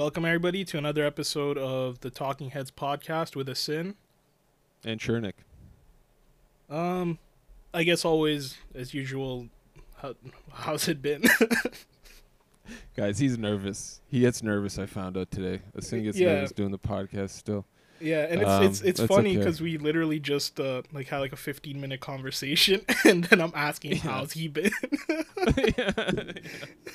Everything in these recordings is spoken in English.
Welcome everybody to another episode of the Talking Heads podcast with Asin. And Chernick. Um, I guess always as usual. How, how's it been? Guys, he's nervous. He gets nervous. I found out today. Asin gets Yeah. nervous doing the podcast still. Yeah, and it's Um, it's it's funny okay. because we literally just uh like had like a fifteen minute conversation, and then I'm asking Yeah. how's he been.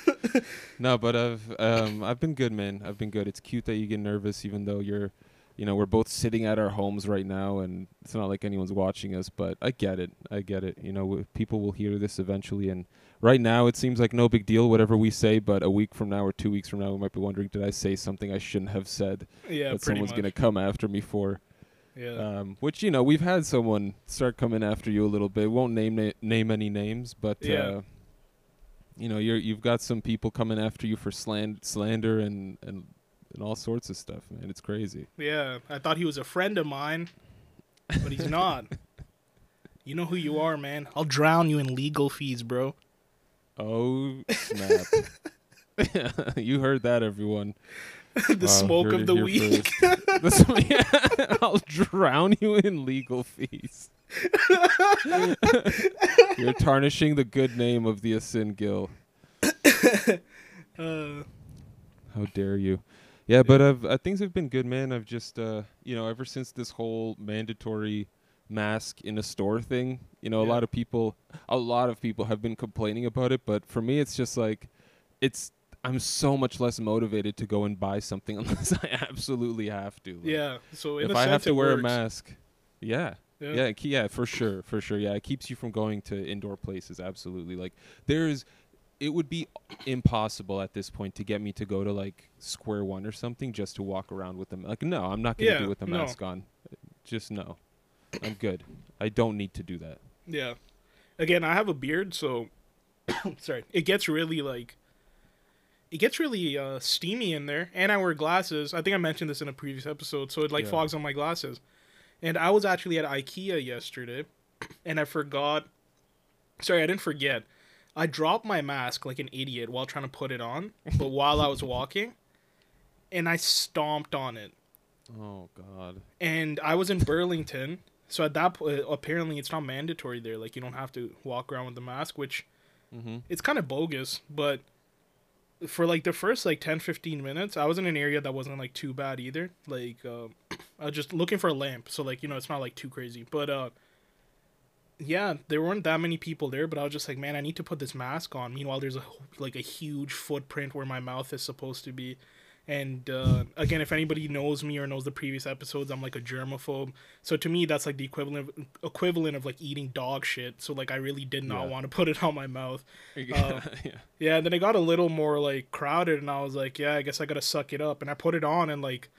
no, but I've um I've been good, man. I've been good. It's cute that you get nervous, even though you're, you know, we're both sitting at our homes right now, and it's not like anyone's watching us. But I get it. I get it. You know, w- people will hear this eventually, and right now it seems like no big deal, whatever we say. But a week from now or two weeks from now, we might be wondering, did I say something I shouldn't have said yeah, that someone's gonna come after me for? yeah, Um, which you know we've had someone start coming after you a little bit. Won't name na- name any names, but Yeah. uh, you know you're you've got some people coming after you for slan- slander and and and all sorts of stuff, man. It's crazy. yeah. I thought he was a friend of mine, but he's not. you know who you are, man. I'll drown you in legal fees, bro. Oh snap! you heard that, everyone. the Wow, smoke of the week. The sm- yeah, I'll drown you in legal fees. You're tarnishing the good name of the Asin Gill. Uh, How dare you? Yeah, but I've uh, things have been good, man. I've just uh, you know, ever since this whole mandatory mask in a store thing, you know, a lot of people a lot of people have been complaining about it, but for me it's just like it's I'm so much less motivated to go and buy something unless I absolutely have to. Like, yeah. So in if I have to wear works. a mask, yeah. Yeah. Yeah, yeah, for sure, for sure. Yeah, it keeps you from going to indoor places. Absolutely. Like there's, it would be impossible at this point to get me to go to like Square One or something just to walk around with them. Like, no, I'm not gonna Yeah, do it with the no. mask on. Just no, I'm good. I don't need to do that. Yeah. Again, I have a beard, so sorry. It gets really like it gets really uh, steamy in there, and I wear glasses. I think I mentioned this in a previous episode, so it like Yeah. fogs on my glasses. And I was actually at IKEA yesterday, and I forgot. Sorry, I didn't forget. I dropped my mask like an idiot while trying to put it on, but while I was walking, and I stomped on it Oh God. and I was in Burlington. So at that point, apparently it's not mandatory there. Like you don't have to walk around with the mask, which Mm-hmm. it's kind of bogus. But for like the first like 10, 15 minutes, I was in an area that wasn't like too bad either. Like uh, I was just looking for a lamp, so like you know it's not like too crazy. But uh, yeah, there weren't that many people there. But I was just like, man, I need to put this mask on. Meanwhile, there's a like a huge footprint where my mouth is supposed to be. And uh, again, if anybody knows me or knows the previous episodes, I'm like a germaphobe. So to me, that's like the equivalent equivalent of like eating dog shit. So like I really did not Yeah. want to put it on my mouth. yeah. Yeah, and then it got a little more like crowded, and I was like, yeah, I guess I gotta suck it up. And I put it on, and like,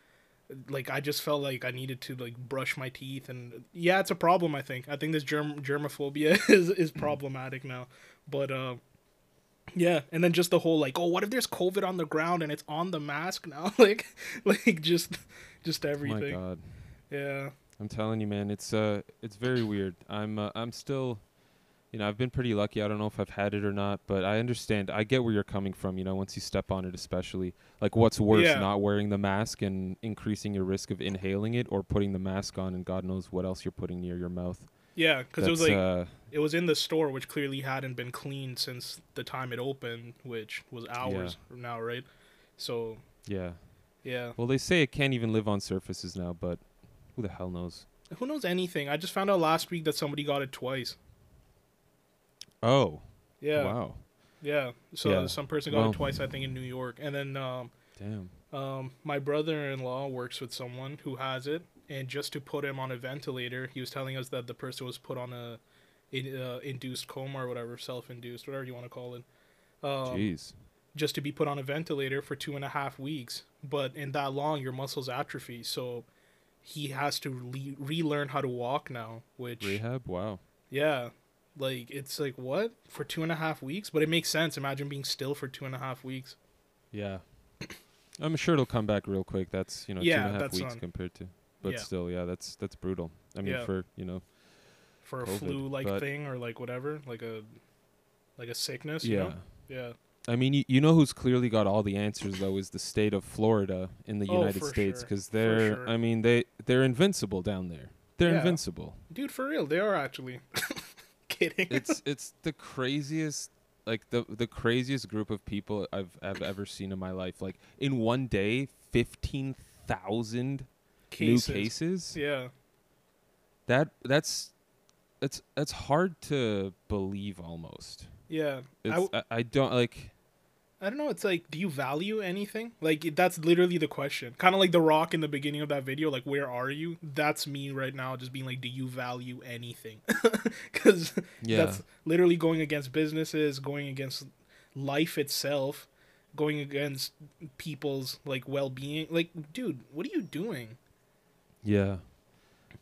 like I just felt like I needed to like brush my teeth, and yeah, it's a problem. I think I think this germ germophobia is is problematic now, but uh, yeah, and then just the whole like, oh, what if there's COVID on the ground and it's on the mask now? like, like just just My everything. God. Yeah, I'm telling you, man, it's uh, it's very weird. I'm uh, I'm still, you know, I've been pretty lucky. I don't know if I've had it or not, but I understand. I get where you're coming from. You know, once you step on it, especially like what's worse, Yeah. not wearing the mask and increasing your risk of inhaling it, or putting the mask on and God knows what else you're putting near your mouth. Yeah, because it was like uh, it was in the store, which clearly hadn't been cleaned since the time it opened, which was hours from now, right? So yeah. yeah, Well, they say it can't even live on surfaces now, but who the hell knows? who knows anything? I just found out last week that somebody got it twice. Oh, Yeah, wow, yeah. So Yeah. some person got Well- it twice, I think, in New York, and then um, damn. um, my brother-in-law works with someone who has it, and just to put him on a ventilator, he was telling us that the person was put on a in, uh, induced coma or whatever, self-induced, whatever you want to call it. Um, Jeez. just to be put on a ventilator for two and a half weeks. But in that long, your muscles atrophy. So he has to le- relearn how to walk now. Which, Rehab. Wow. yeah, like it's like what for two and a half weeks? But it makes sense. Imagine being still for two and a half weeks. Yeah. I'm sure it'll come back real quick. That's you know two Yeah, and a half weeks on- compared to, but Yeah. still, yeah, that's that's brutal. I mean, Yeah. for you know, for a COVID, flu like thing or like whatever, like a like a sickness. You yeah, know? Yeah. I mean, you, you know who's clearly got all the answers though is the state of Florida in the Oh, United States because For they're. sure. I mean, they they're invincible down there. They're Yeah. invincible. Dude, for real, they are actually. Kidding. It's it's the craziest. Like the the craziest group of people I've I've ever seen in my life. Like in one day, fifteen thousand new cases. Yeah. That that's that's that's hard to believe almost. Yeah. I, It's, w- I, I don't like. I don't know. It's like, do you value anything? Like, that's literally the question. Kind of like The Rock in the beginning of that video, like, where are you? That's me right now, just being like, do you value anything? Because Yeah. that's literally going against businesses, going against life itself, going against people's, like, well being. Like, dude, what are you doing? Yeah.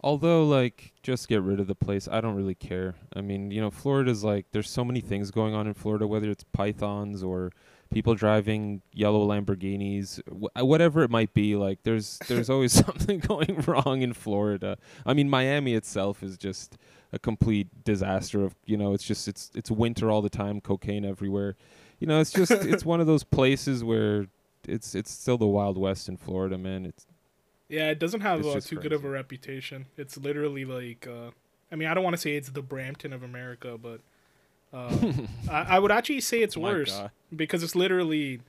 Although, like, just get rid of the place. I don't really care. I mean, you know, Florida's like, there's so many things going on in Florida, whether it's pythons or people driving yellow Lamborghinis, wh- uh, whatever it might be. Like, there's there's always something going wrong in Florida. I mean, Miami itself is just a complete disaster. Of you know, it's just it's it's winter all the time, cocaine everywhere. You know, it's just it's one of those places where it's it's still the Wild West in Florida, man. It's Yeah, it doesn't have uh, too good of a reputation. It's literally like, uh, I mean, I don't want to say it's the Brampton of America, but uh, I, I would actually say it's My worse because it's literally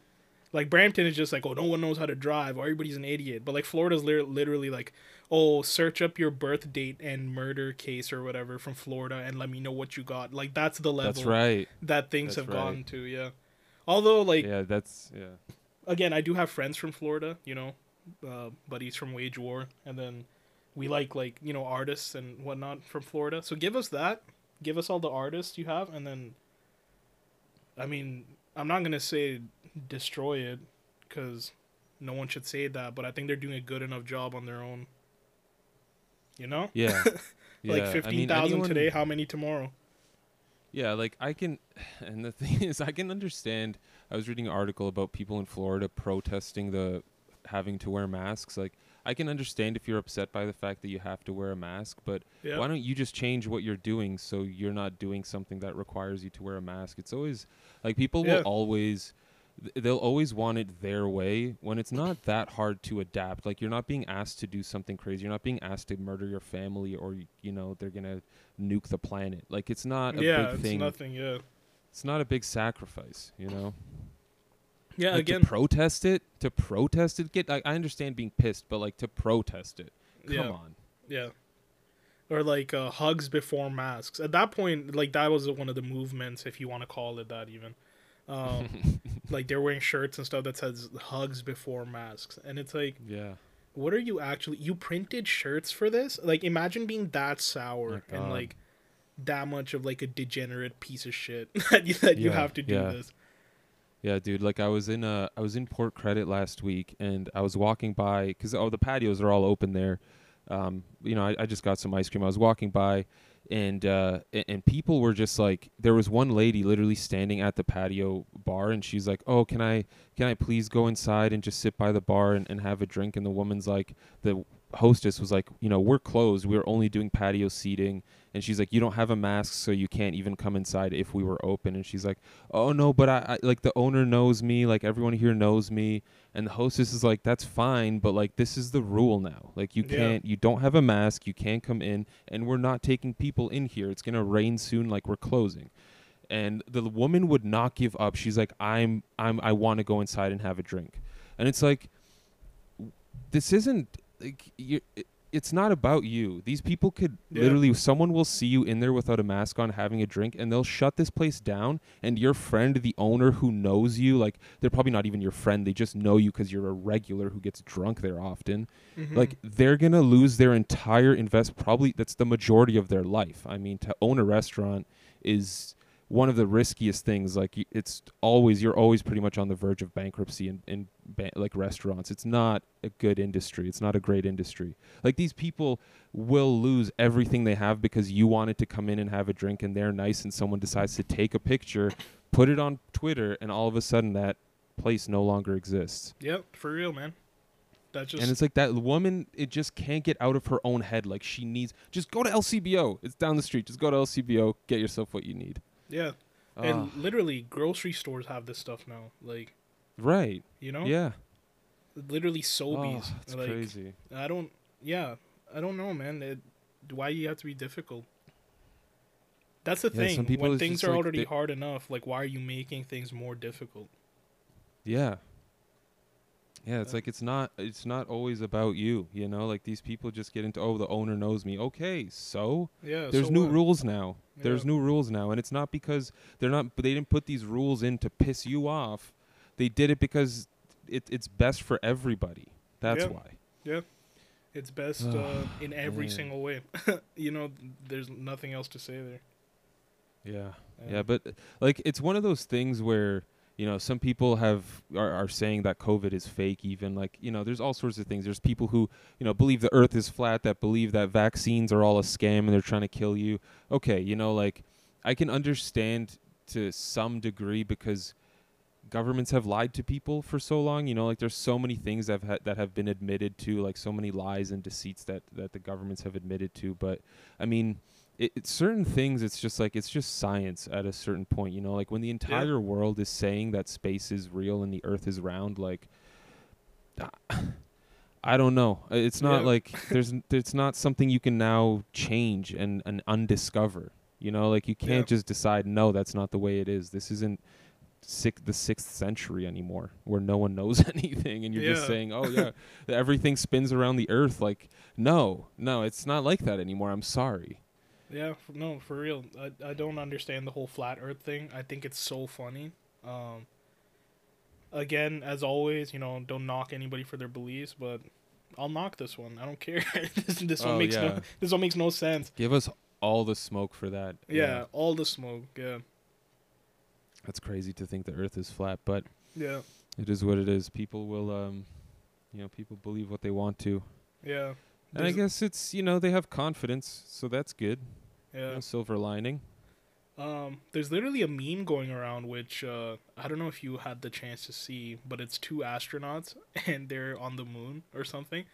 like Brampton is just like, oh, no one knows how to drive, or everybody's an idiot. But like Florida's lit- literally like, oh, search up your birth date and murder case or whatever from Florida and let me know what you got. Like that's the level That's right. that things That's have gone to. Yeah. Although like yeah, that's yeah. again, I do have friends from Florida, you know, uh, buddies from Wage War, and then we like like you know artists and whatnot from Florida. So give us that, give us all the artists you have, and then, I mean, I'm not gonna say destroy it, because no one should say that, but I think they're doing a good enough job on their own. You know, Yeah. like Yeah, I mean, thousand anyone- today, how many tomorrow? Yeah, like I can, and the thing is, I can understand. I was reading an article about people in Florida protesting the having to wear masks. Like, I can understand if you're upset by the fact that you have to wear a mask, but Yeah, why don't you just change what you're doing so you're not doing something that requires you to wear a mask? It's always like people Yeah. will always they'll always want it their way when it's not that hard to adapt. Like you're not being asked to do something crazy. You're not being asked to murder your family or you know they're going to nuke the planet. Like it's not a yeah, big it's thing. nothing. Yeah, It's not a big sacrifice, you know. Yeah. Like, again, to protest it, to protest it, get. I, I understand being pissed, but like to protest it, come yeah. on. Yeah. Or like uh, hugs before masks. At that point, like that was one of the movements, if you want to call it that, even. Um, like they're wearing shirts and stuff that says hugs before masks, and it's like, Yeah. what are you actually? You printed shirts for this? Like, imagine being that sour My and like that much of like a degenerate piece of shit that you, that you have to do yeah. this. Yeah, dude. Like I was in uh I was in Port Credit last week, and I was walking by because oh the patios are all open there. Um, you know, I, I just got some ice cream. I was walking by, and uh, and people were just like, there was one lady literally standing at the patio bar, and she's like, "Oh, can I can I please go inside and just sit by the bar and, and have a drink?" And the woman's like, the hostess was like, "You know, we're closed. We're only doing patio seating." And she's like, "You don't have a mask, so you can't even come inside if we were open." And she's like, "Oh no, but I, I like the owner knows me. Like everyone here knows me." And the hostess is like, "That's fine, but like this is the rule now. Like you Yeah. can't, you don't have a mask, you can't come in, and we're not taking people in here. It's gonna rain soon. Like we're closing." And the woman would not give up. She's like, "I'm, I'm, I want to go inside and have a drink." And it's like, this isn't like you. It's not about you. These people could Yeah. literally, someone will see you in there without a mask on having a drink, and they'll shut this place down. And your friend, the owner who knows you, like they're probably not even your friend. They just know you because you're a regular who gets drunk there often. Mhm. Like they're gonna lose their entire invest. Probably that's the majority of their life. I mean, to own a restaurant is one of the riskiest things. Like it's always you're always pretty much on the verge of bankruptcy and, in ba- like restaurants. It's not a good industry. It's not a great industry. Like these people will lose everything they have because you wanted to come in and have a drink and they're nice and someone decides to take a picture, put it on Twitter, and all of a sudden that place no longer exists. Yep, for real, man. That's just and it's like that woman, it just can't get out of her own head. Like she needs, just go to LCBO. It's down the street. Just go to LCBO. Get yourself what you need. Yeah. and literally grocery stores have this stuff now. Like right. you know, Yeah. literally Sobeys. Oh, it's like crazy. I don't. Yeah, I don't know, man. It, why you have to be difficult? That's the Yeah, thing. When things are like already they- hard enough, like why are you making things more difficult? Yeah. Yeah, it's Uh, like it's not it's not always about you, you know? Like these people just get into oh the owner knows me. Okay, so Yeah. there's so new what? rules now. There's new rules now and it's not because they're not they didn't put these rules in to piss you off. They did it because it, it's best for everybody. That's Yeah. why. Yeah. It's best uh, in every Man. single way. you know, there's nothing else to say there. Yeah. Yeah, but uh, like it's one of those things where you know some people have are, are saying that COVID is fake. Even like you know, there's all sorts of things. There's people who you know believe the Earth is flat, that believe that vaccines are all a scam and they're trying to kill you. Okay, you know, like I can understand to some degree because governments have lied to people for so long. You know, like there's so many things that have ha- that have been admitted to, like so many lies and deceits that that the governments have admitted to. But I mean, it, it's certain things. It's just like it's just science at a certain point. You know, like when the entire world is saying that space is real and the Earth is round, like. I don't know. It's not Yeah. like there's n- it's not something you can now change and, and undiscover. You know, like you can't Yeah. just decide no, that's not the way it is. This isn't six, the sixth century anymore, where no one knows anything, and you're just saying, "Oh yeah, everything spins around the Earth." Like, no, no, it's not like that anymore. I'm sorry. Yeah, f- no, for real. I I don't understand the whole flat Earth thing. I think it's so funny. Um, again, as always, you know, don't knock anybody for their beliefs, but I'll knock this one. I don't care. this this one Oh, makes no this one makes no sense. Give us all the smoke for that. Yeah, all the smoke. Yeah, that's crazy to think the Earth is flat, but yeah, it is what it is. People will, um, you know, people believe what they want to, yeah. and I guess it's you know they have confidence, so that's good. You yeah. know, silver lining. Um, there's literally a meme going around which uh, I don't know if you had the chance to see, but it's two astronauts and they're on the moon or something,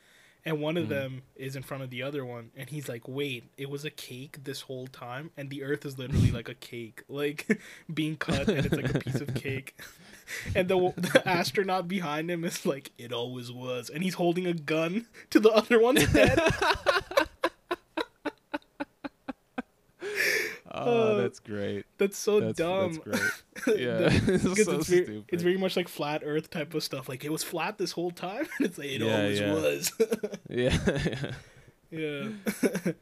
and one of Mhm. them is in front of the other one, and he's like, "Wait, it was a cake this whole time, and the Earth is literally like a cake, like being cut, and it's like a piece of cake." And the, the astronaut behind him is like, "It always was," and he's holding a gun to the other one's head. Oh, Uh, that's great. That's so that's, dumb. that's great. Yeah, The- it's so it's, very, stupid. it's very much like flat Earth type of stuff. Like it was flat this whole time. And it's like it Yeah, always yeah. was. yeah, yeah.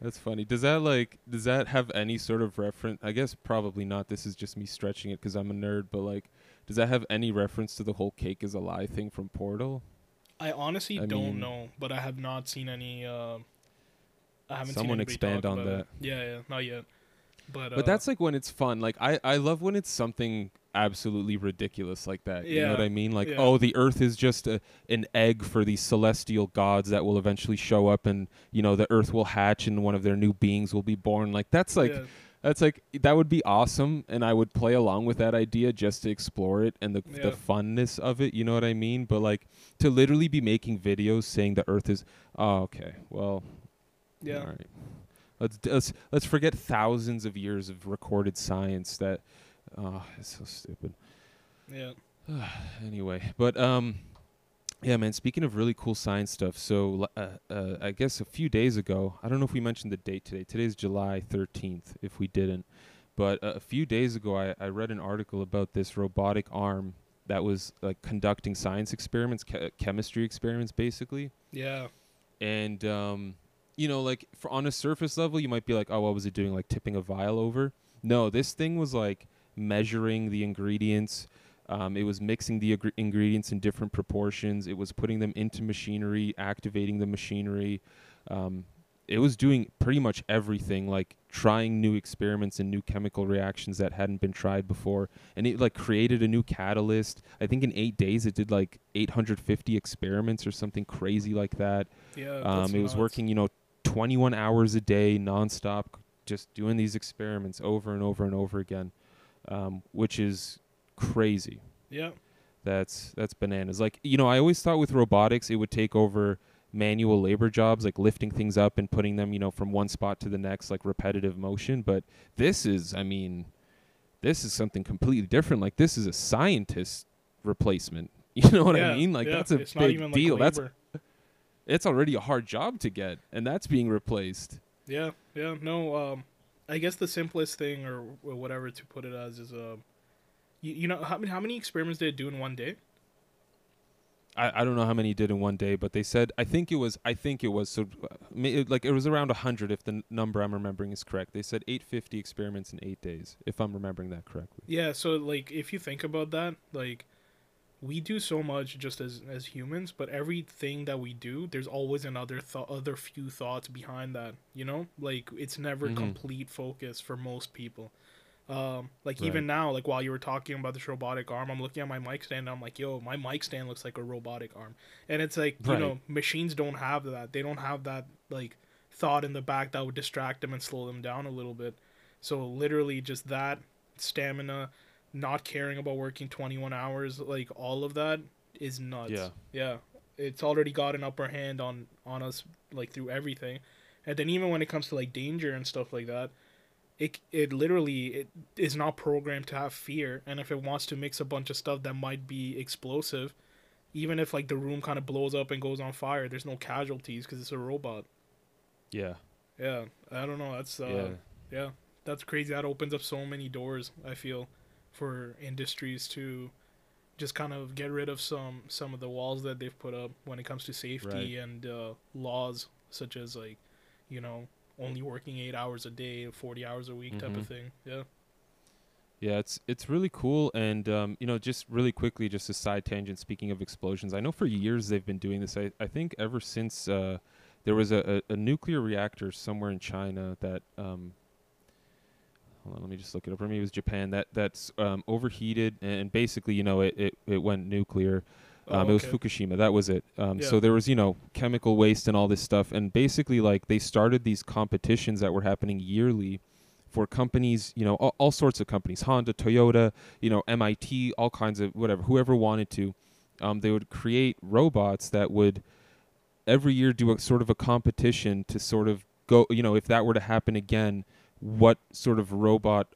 that's funny. Does that like does that have any sort of reference? I guess probably not. This is just me stretching it because I'm a nerd. But like, does that have any reference to the whole cake is a lie thing from Portal? I honestly I don't mean- know, but I have not seen any. Uh, I haven't Someone seen expand on about it. that. Yeah, yeah, not yet. But, But uh, that's like when it's fun. Like I, I love when it's something absolutely ridiculous like that. Yeah, You know what I mean? Like, yeah. oh, the Earth is just a, an egg for these celestial gods that will eventually show up, and you know the Earth will hatch, and one of their new beings will be born. Like that's like yeah, that's like that would be awesome, and I would play along with that idea just to explore it and the Yeah. the funness of it. You know what I mean? But like to literally be making videos saying the Earth is, oh, okay, well, yeah, all right. Let's let's let's forget thousands of years of recorded science that oh, it's so stupid. yeah. Anyway, but um yeah, man, speaking of really cool science stuff. So uh, uh, I guess a few days ago, I don't know if we mentioned the date today. Today's July 13th if we didn't. But uh, a few days ago I I read an article about this robotic arm that was like conducting science experiments, che- chemistry experiments basically Yeah, and um, you know, like for on a surface level, you might be like, "Oh, what was it doing? Like tipping a vial over?" No, this thing was like measuring the ingredients. Um, it was mixing the ingredients in different proportions. It was putting them into machinery, activating the machinery. Um, it was doing pretty much everything, like trying new experiments and new chemical reactions that hadn't been tried before. And it like created a new catalyst. I think in eight days it did like 850 experiments or something crazy like that. yeah. Um, it was nuts. working, you know, 21 hours a day, nonstop, just doing these experiments over and over and over again, um, which is crazy. Yeah, That's that's bananas. Like you know, I always thought with robotics it would take over manual labor jobs, like lifting things up and putting them, you know, from one spot to the next, like repetitive motion. But this is, I mean, this is something completely different. Like this is a scientist replacement. You know what Yeah, I mean? Like yeah, that's a it's big like, deal. that's. It's already a hard job to get, and that's being replaced. Yeah, yeah, no. Um, I guess the simplest thing, or whatever to put it as, is um, you, you know how many how many experiments did it do in one day? I, I don't know how many did in one day, but they said I think it was I think it was so uh, it- like it was around hundred if the n- number I'm remembering is correct. They said 850 experiments in eight days, if I'm remembering that correctly. Yeah, so like if you think about that, like we do so much just as as humans, but everything that we do, there's always another thought, other few thoughts behind that. You know, like it's never Mhm. complete focus for most people. Um, like even now, like while you were talking about this robotic arm, I'm looking at my mic stand. And I'm like, yo, my mic stand looks like a robotic arm, and it's like you know, machines don't have that. They don't have that like thought in the back that would distract them and slow them down a little bit. So literally, just that stamina, not caring about working 21 hours, like all of that is nuts. Yeah. Yeah. It's already got an upper hand on on us like through everything. And then even when it comes to like danger and stuff like that, it it literally it is not programmed to have fear and if it wants to mix a bunch of stuff that might be explosive, even if like the room kind of blows up and goes on fire, there's no casualties cuz it's a robot. Yeah. Yeah. I don't know, that's uh yeah. yeah, that's crazy. That opens up so many doors. I feel for industries to just kind of get rid of some some of the walls that they've put up when it comes to safety and uh, laws, such as like, you know, only working eight hours a day, forty hours a week type Mhm. of thing. Yeah. Yeah, it's it's really cool, and um, you know, just really quickly, just a side tangent. Speaking of explosions, I know for years they've been doing this. I, I think ever since uh, there was a, a, a nuclear reactor somewhere in China that um, hold on, let me just look it up. Or maybe it was Japan that that's um, overheated and basically, you know, it, it, it went nuclear. Um, Oh, It was. Fukushima. That was it. Um, Yeah. So there was, you know, chemical waste and all this stuff, and basically, like they started these competitions that were happening yearly for companies, you know, all, all sorts of companies, Honda, Toyota, you know, MIT, all kinds of whatever, whoever wanted to. Um, they would create robots that would every year do a sort of a competition to sort of go, you know, if that were to happen again, what sort of robot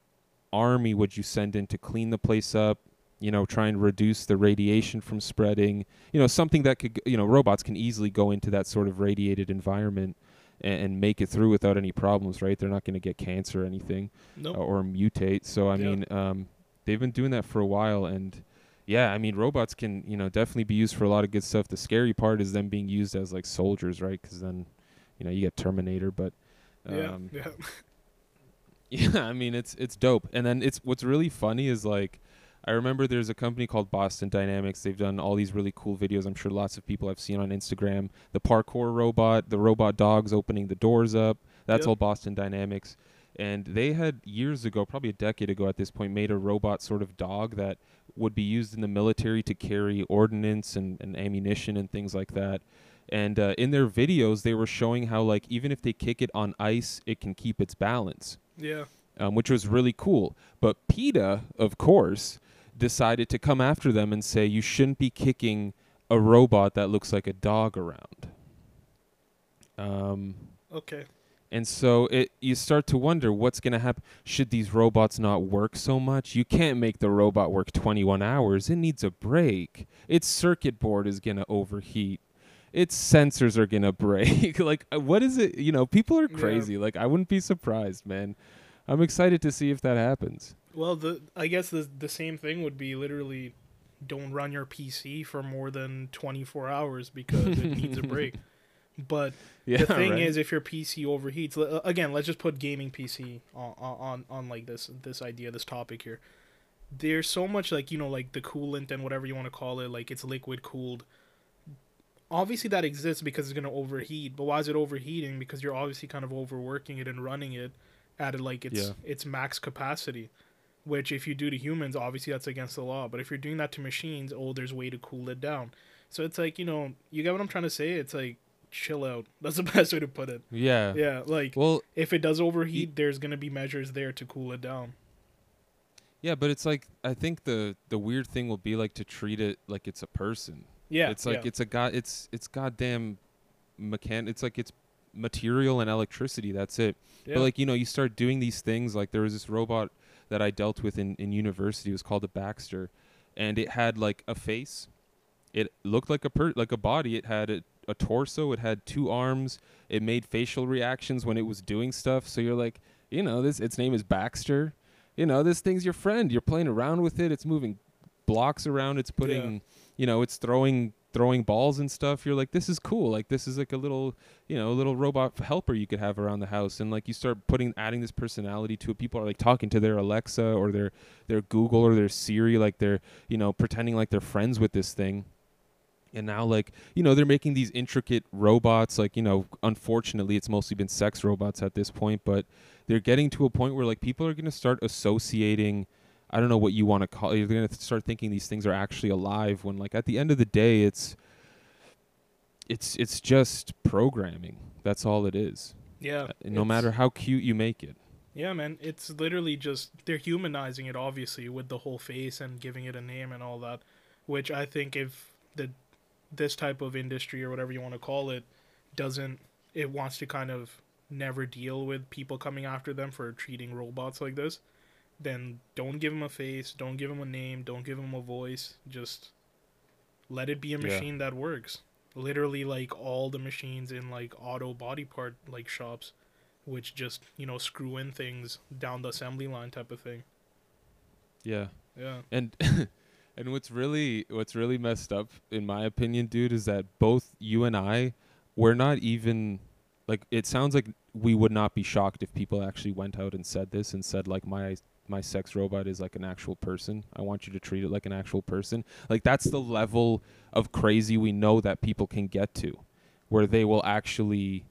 army would you send in to clean the place up? You know, try and reduce the radiation from spreading. You know, something that could, you know, robots can easily go into that sort of radiated environment and, and make it through without any problems, right? They're not going to get cancer or anything Nope. uh, or mutate. So I Yeah. mean, um, they've been doing that for a while, and yeah, I mean, robots can you know definitely be used for a lot of good stuff. The scary part is them being used as like soldiers, right? Because then, you know, you get Terminator, but um, yeah. Yeah. yeah, I mean it's it's dope. And then it's what's really funny is like I remember there's a company called Boston Dynamics. They've done all these really cool videos. I'm sure lots of people have seen on Instagram. The parkour robot, the robot dogs opening the doors up. That's Yep. all Boston Dynamics. And they had years ago, probably a decade ago at this point, made a robot sort of dog that would be used in the military to carry ordnance and, and ammunition and things like that. And uh, in their videos, they were showing how, like, even if they kick it on ice, it can keep its balance Yeah. um, which was really cool. But PETA, of course, decided to come after them and say you shouldn't be kicking a robot that looks like a dog around. Um, Okay. and so it you start to wonder what's going to happen. Should these robots not work so much? You can't make the robot work 21 hours. It needs a break. Its circuit board is going to overheat. Its sensors are going to break. like uh, what is it? You know, people are Yeah. crazy. Like I wouldn't be surprised, man. I'm excited to see if that happens. Well, the I guess the the same thing would be literally don't run your PC for more than 24 hours because it needs a break. But Yeah, the thing right? is, if your PC overheats, again, let's just put gaming PC on, on on like this this idea, this topic here. There's so much like you know like the coolant and whatever you want to call it, like it's liquid cooled. Obviously, that exists because it's gonna overheat. But why is it overheating? Because you're obviously kind of overworking it and running it at like its Yeah. its max capacity. Which, if you do to humans, obviously that's against the law. But if you're doing that to machines, oh, there's way to cool it down. So it's like you know, you get what I'm trying to say. It's like chill out. That's the best way to put it. yeah. Yeah, like Well, if it does overheat, there's gonna be measures there to cool it down. yeah, but it's like I think the the weird thing will be like to treat it like it's a person. Yeah, it's like yeah. it's a god. It's it's goddamn mechan. It's like it's material and electricity. That's it. Yeah. But like you know, you start doing these things. Like there was this robot that I dealt with in in university. It was called a Baxter, and it had like a face. It looked like a per like a body. It had a, a torso. It had two arms. It made facial reactions when it was doing stuff. So you're like, you know, this its name is Baxter. You know, this thing's your friend. You're playing around with it. It's moving blocks around. It's putting, you know, it's throwing throwing balls and stuff. You're like, this is cool. Like this is like a little, you know, a little robot helper you could have around the house. And like you start putting adding this personality to it. People are like talking to their Alexa or their their Google or their Siri, like they're you know pretending like they're friends with this thing. And now, like you know, they're making these intricate robots. Like you know, unfortunately, it's mostly been sex robots at this point, but they're getting to a point where like people are going to start associating I don't know what you want to call it. You're going to start thinking these things are actually alive when like at the end of the day it's it's it's just programming. That's all it is. yeah. Uh, no matter how cute you make it. Yeah, man. It's literally just they're humanizing it obviously with the whole face and giving it a name and all that, which I think if the this type of industry or whatever you want to call it doesn't it wants to kind of never deal with people coming after them for treating robots like this, then don't give him a face, don't give him a name, don't give him a voice, just let it be a Yeah. machine that works. Literally like all the machines in like auto body part like shops which just you know screw in things down the assembly line type of thing. Yeah. Yeah, And and what's really what's really messed up in my opinion, dude, is that both you and I we're not even like it sounds like we would not be shocked if people actually went out and said this and said like my my sex robot is like an actual person. I want you to treat it like an actual person. Like that's the level of crazy we know that people can get to where they will actually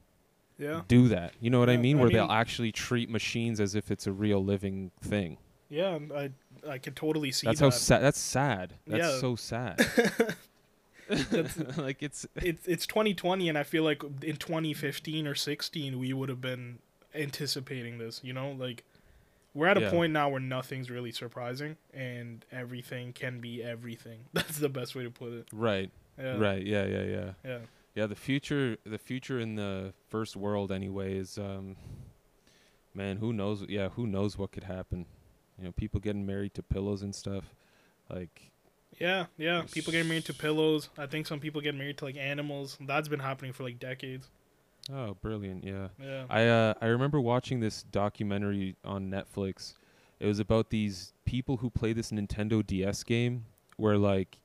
yeah, do that. You know what I Yeah, mean? I Where mean- they'll actually treat machines as if it's a real living thing. yeah. I I can totally see That's how that. sad. That's sad. That's Yeah. so sad. like it's it's it's 2020, and I feel like in 2015 or 16 we would have been anticipating this. You know, like we're at a Yeah. point now where nothing's really surprising, and everything can be everything. That's the best way to put it. right, Yeah, right, yeah, yeah, yeah, Yeah, yeah. The future, the future in the first world, anyway, is um, man, who knows? Yeah, who knows what could happen? You know, people getting married to pillows and stuff. Like, yeah, yeah. People getting married to pillows. I think some people get married to like animals. That's been happening for like decades. Oh, brilliant, yeah. Yeah. I uh, I remember watching this documentary on Netflix. It was about these people who play this Nintendo DS game where like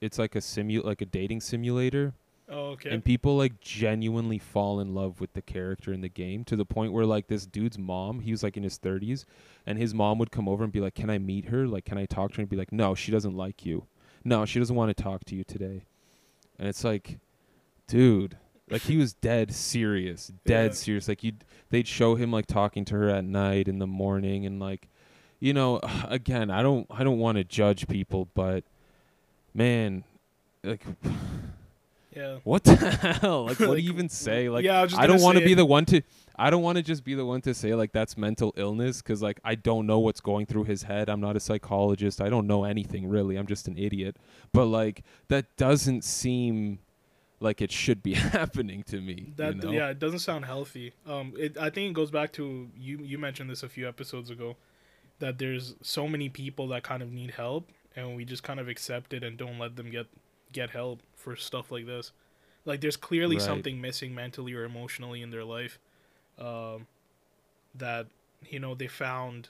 it's like a simu like a dating simulator Oh, okay. and people like genuinely fall in love with the character in the game to the point where like this dude's mom, he was like in his 30s and his mom would come over and be like, "Can I meet her? Like can I talk to her?" and be like, "No, she doesn't like you. No, she doesn't want to talk to you today." And it's like, dude, like he was dead serious, dead Yeah. serious. Like you they'd show him like talking to her at night in the morning and like you know, again, I don't I don't want to judge people, but man, like yeah. what the hell? Like, what Like, do you even say? Like, yeah, I I don't want to be the one to. I don't want to just be the one to say like that's mental illness because like I don't know what's going through his head. I'm not a psychologist. I don't know anything really. I'm just an idiot. But like that doesn't seem like it should be happening to me. That you know? yeah, it doesn't sound healthy. Um, it I think it goes back to you. You mentioned this a few episodes ago, that there's so many people that kind of need help, and we just kind of accept it and don't let them get get help for stuff like this. Like there's clearly Right. something missing mentally or emotionally in their life, um, that you know they found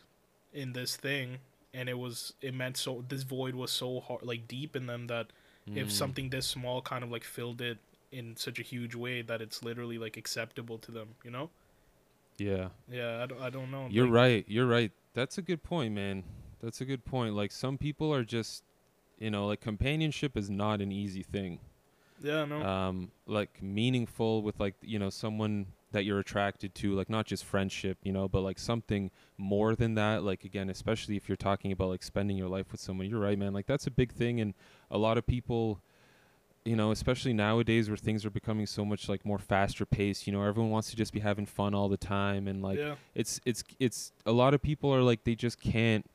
in this thing, and it was it meant so this void was so hard like deep in them that if Mm. something this small kind of like filled it in such a huge way that it's literally like acceptable to them you know Yeah. yeah i don't, I don't know You're like, right. You're right. That's a good point, man. That's a good point. Like some people are just, you know, like companionship is not an easy thing. yeah no um like meaningful with like you know someone that you're attracted to like not just friendship you know but like something more than that like again especially if you're talking about like spending your life with someone you're right man like that's a big thing and a lot of people you know especially nowadays where things are becoming so much like more faster paced you know everyone wants to just be having fun all the time and like yeah. it's it's it's a lot of people are like they just can't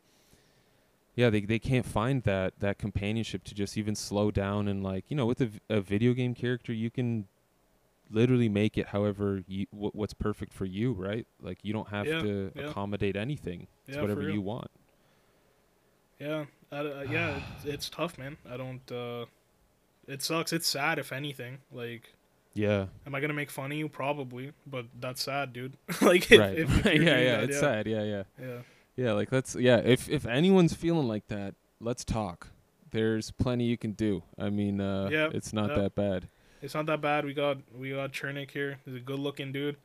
yeah they, they can't find that that companionship to just even slow down and like you know with a video game character you can literally make it however you w- what's perfect for you, right? Like you don't have Yeah, to yeah. accommodate anything. It's Yeah, whatever you want. Yeah, I, uh, yeah, it's, it's tough, man. I don't. uh It sucks. It's sad, if anything. Like, Yeah. am I gonna make fun of you? Probably, but that's sad, dude. like, if, right. if, if yeah, yeah, that, it's sad. Yeah, yeah. Yeah, Yeah, like let's yeah, if if anyone's feeling like that, let's talk. There's plenty you can do. I mean, uh Yeah, it's not that bad. It's not that bad. We got we got Chernik here. He's a good-looking dude.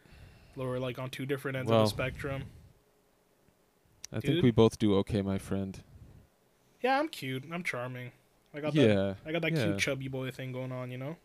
We're like on two different ends of the spectrum. I Dude. think we both do okay, my friend. Yeah, I'm cute. I'm charming. I got that. I got that yeah. cute chubby boy thing going on. You know,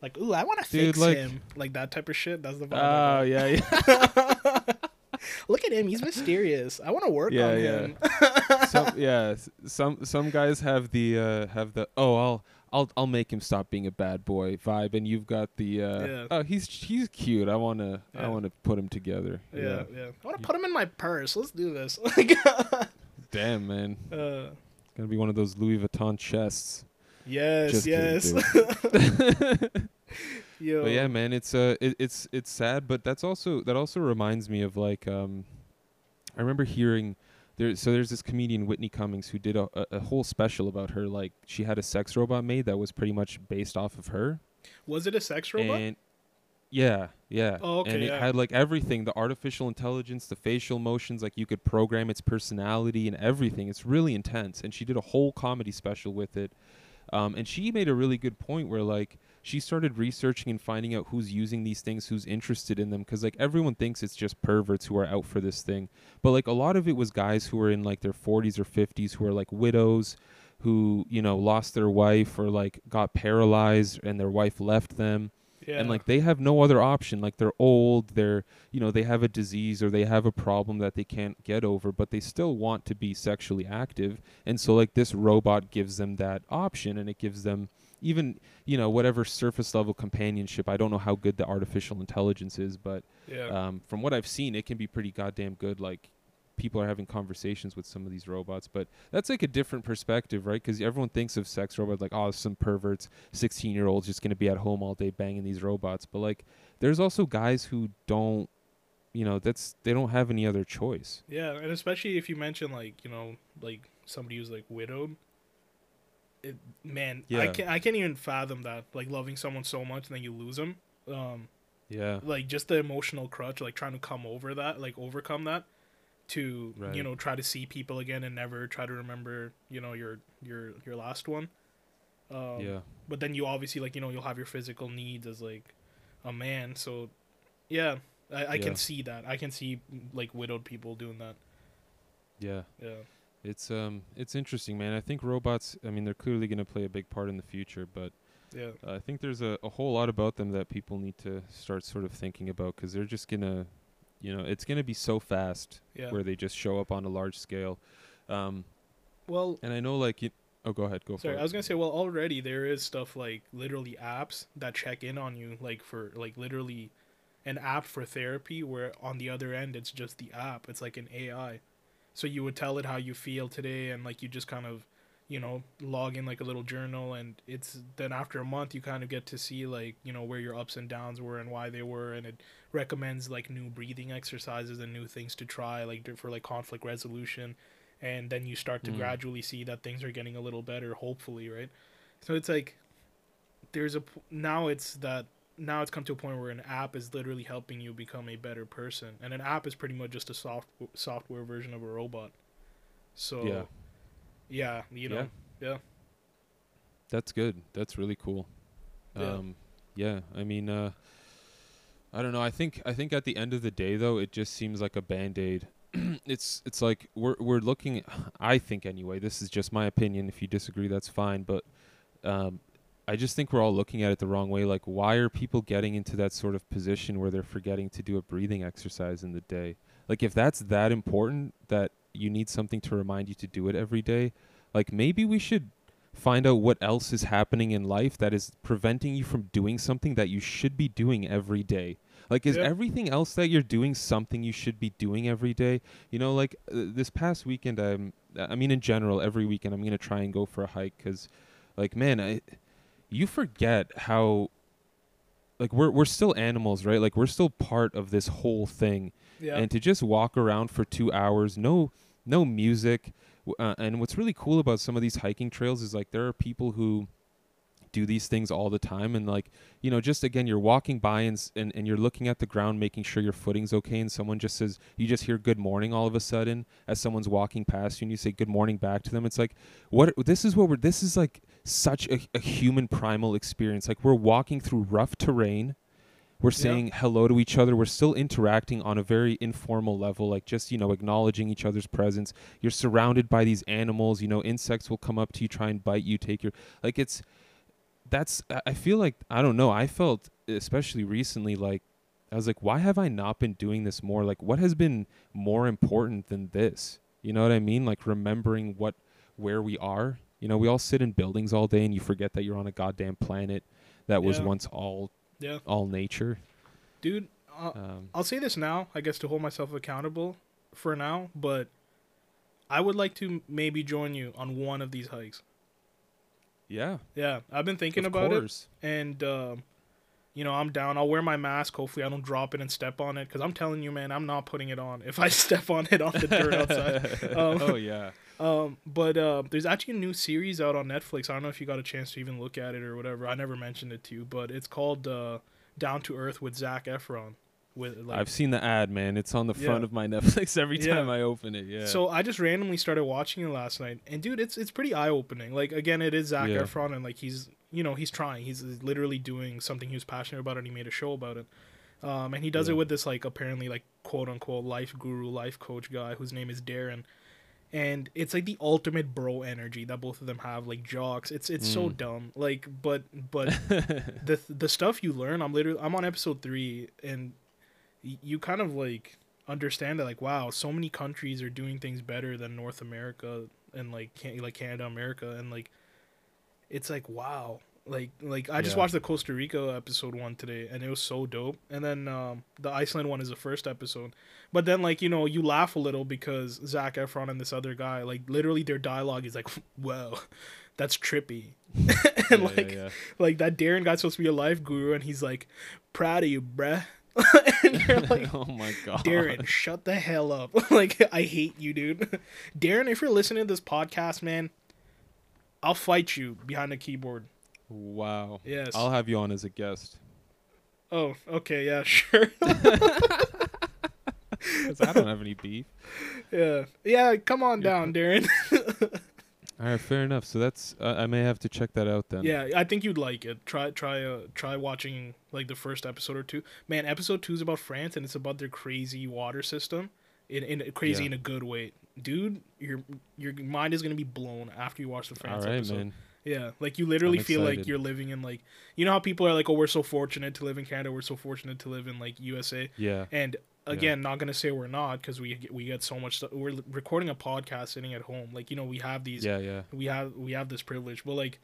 like ooh, I want to fix like- him. Like that type of shit. That's the vibe. Oh, yeah, yeah. Look at him. He's mysterious. I want to work Yeah, on yeah. him. some yeah, some some guys have the uh have the oh, I'll I'll I'll make him stop being a bad boy vibe and you've got the uh Yeah. oh, he's he's cute. I want to I want to put him together. Yeah, yeah. I want to You- put him in my purse. Let's do this. Damn, man. uh, It's going to be one of those Louis Vuitton chests. yes, Just yes. Yo. But yeah, man, it's uh, it, it's it's sad, but that's also that also reminds me of like um, I remember hearing there. So there's this comedian Whitney Cummings who did a, a, a whole special about her. Like she had a sex robot made that was pretty much based off of her. Was it a sex robot? And yeah, yeah. Oh, okay, And it yeah. had like everything, the artificial intelligence, the facial motions, like you could program its personality and everything. It's really intense. And she did a whole comedy special with it. Um, and she made a really good point where like she started researching and finding out who's using these things, who's interested in them, because like everyone thinks it's just perverts who are out for this thing, but like a lot of it was guys who were in like their 40s or 50s who are like widows, who you know lost their wife or like got paralyzed and their wife left them, yeah. and like they have no other option. Like they're old they're you know they have a disease or they have a problem that they can't get over but they still want to be sexually active. And so like this robot gives them that option and it gives them even you know whatever surface level companionship i don't know how good the artificial intelligence is but yeah. um, from what i've seen it can be pretty goddamn good like people are having conversations with some of these robots but that's like a different perspective right because everyone thinks of sex robots like oh some perverts 16 year olds just going to be at home all day banging these robots but like there's also guys who don't you know that's they don't have any other choice Yeah, and especially if you mention like you know like somebody who's like widowed. It, man, I can't I can't even fathom that like loving someone so much and then you lose them. Um, yeah like just the emotional crutch, like trying to come over that, like overcome that, to Right. you know try to see people again and never try to remember you know your your your last one. Um, yeah But then you obviously like you know you'll have your physical needs as like a man, so yeah, I, I Yeah. can see that. I can see like widowed people doing that. yeah Yeah. It's um it's interesting man i think robots i mean they're clearly going to play a big part in the future but Yeah. Uh, I think there's a, a whole lot about them that people need to start sort of thinking about because they're just gonna, you know, it's gonna be so fast Yeah. where they just show up on a large scale. Um, Well, and I know like you. Oh, go ahead. Go for it. sorry, I was gonna say, well, already there is stuff like literally apps that check in on you, like for like literally an app for therapy, where on the other end it's just the app. It's like an AI, so you would tell it how you feel today, and like you just kind of, you know, log in like a little journal, and it's then after a month you kind of get to see like you know where your ups and downs were and why they were, and it recommends like new breathing exercises and new things to try, like for like conflict resolution and then you start to Mm. gradually see that things are getting a little better hopefully right so it's like there's a now it's that now it's come to a point where an app is literally helping you become a better person and an app is pretty much just a soft software version of a robot so Yeah. yeah you know yeah, That's good. That's really cool. Yeah. Um, yeah. I mean, uh, I don't know. I think I think at the end of the day, though, it just seems like a band aid. it's it's like we're we're looking. I think anyway. This is just my opinion. If you disagree, that's fine. But um, I just think we're all looking at it the wrong way. Like, why are people getting into that sort of position where they're forgetting to do a breathing exercise in the day? Like, if that's that important that you need something to remind you to do it every day, like maybe we should find out what else is happening in life that is preventing you from doing something that you should be doing every day. Like, is everything else that you're doing something you should be doing every day? You know, like uh, this past weekend, I'm, I mean, in general, every weekend I'm going to try and go for a hike because, like, man, I, you forget how like we're we're still animals, right? Like we're still part of this whole thing. Yeah. And to just walk around for 2 hours, no no music, uh, and what's really cool about some of these hiking trails is like there are people who do these things all the time. And like you know just again you're walking by and, and and you're looking at the ground making sure your footing's okay and someone just says you just hear good morning all of a sudden as someone's walking past you and you say good morning back to them. It's like what this is what we're this is like such a, a human primal experience. Like we're walking through rough terrain. We're Yeah. saying hello to each other. We're still interacting on a very informal level like just you know acknowledging each other's presence. You're surrounded by these animals. You know insects will come up to you try and bite you take your like it's that's I- feel like I don't know. I felt especially recently like I was like, why have I not been doing this more? Like, what has been more important than this? You know what I mean? Like remembering what where we are. You know, we all sit in buildings all day, and you forget that you're on a goddamn planet that was Yeah. once all yeah. all nature. Dude, uh, Um, I'll say this now, I guess to hold myself accountable for now, but I would like to maybe join you on one of these hikes. Yeah, Yeah, I've been thinking of about course. it, and um, you know, I'm down. I'll wear my mask. Hopefully, I don't drop it and step on it, because I'm telling you, man, I'm not putting it on. If I step on it on the dirt outside. Um, oh yeah. Um, but uh, there's actually a new series out on Netflix. I don't know if you got a chance to even look at it or whatever. I never mentioned it to you, but it's called uh, Down to Earth with Zac Efron. With like, I've seen the ad, man. It's on the front Yeah. of my Netflix every Yeah. time I open it. Yeah. So I just randomly started watching it last night, and dude, it's it's pretty eye opening. Like again, it is Zac Yeah. Efron, and like he's you know he's trying. He's literally doing something he was passionate about, and he made a show about it. Um, and he does Yeah. it with this like apparently like quote unquote life guru, life coach guy whose name is Darren. And it's like the ultimate bro energy that both of them have, like jocks. It's it's so Mm. dumb. Like, but but the the stuff you learn, I'm literally I'm on episode three, and y- you kind of like understand that like wow, so many countries are doing things better than North America and like can like Canada, America, and like it's like wow, like like I just Yeah. watched the Costa Rica episode one today, and it was so dope. And then um, the Iceland one is the first episode, but then like you know you laugh a little because Zac Efron and this other guy like literally their dialogue is like wow, that's trippy. and Yeah, like yeah. like that Darren guy's supposed to be a life guru, and he's like, "Proud of you, bruh." and you're like, oh my god. Darren, shut the hell up! like, I hate you, dude. Darren, if you're listening to this podcast, man, I'll fight you behind the keyboard. Wow. Yes. I'll have you on as a guest. Oh, okay, yeah, sure. 'Cause I don't have any beef. yeah, yeah. Come on You're down, Darren. All right, fair enough. So that's uh, I may have to check that out then. yeah, I think you'd like it. Try, try, uh, try watching like the first episode or two. Man, episode two is about France, and it's about their crazy water system. In, in crazy Yeah. in a good way, dude. Your your mind is gonna be blown after you watch the France right, episode. man. Yeah, like you literally I'm feel like you're living in like you know how people are like, oh, we're so fortunate to live in Canada, we're so fortunate to live in like USA, Yeah. and again, not gonna say we're not because we we get so much stuff. We're recording a podcast sitting at home, like you know we have these, Yeah, yeah. we have we have this privilege, but like,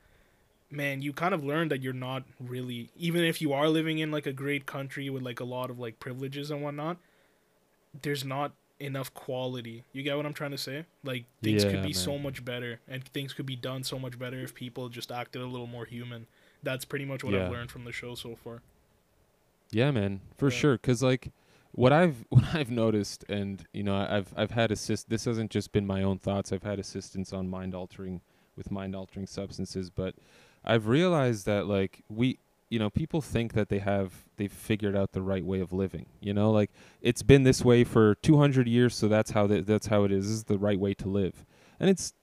man, you kind of learn that you're not really even if you are living in like a great country with like a lot of like privileges and whatnot, there's not enough quality. You get what I'm trying to say? Like things could be man. so much better and things could be done so much better if people just acted a little more human. That's pretty much what Yeah. I've learned from the show so far. Yeah, man, for Yeah. sure. Cause like what I've what I've noticed, and you know, I've I've had assist. This hasn't just been my own thoughts. I've had assistance on mind altering with mind altering substances, but I've realized that like we, you know, people think that they have they've figured out the right way of living. You know, like it's been this way for 200 years, so that's how th- that's how it is. This is the right way to live, and it's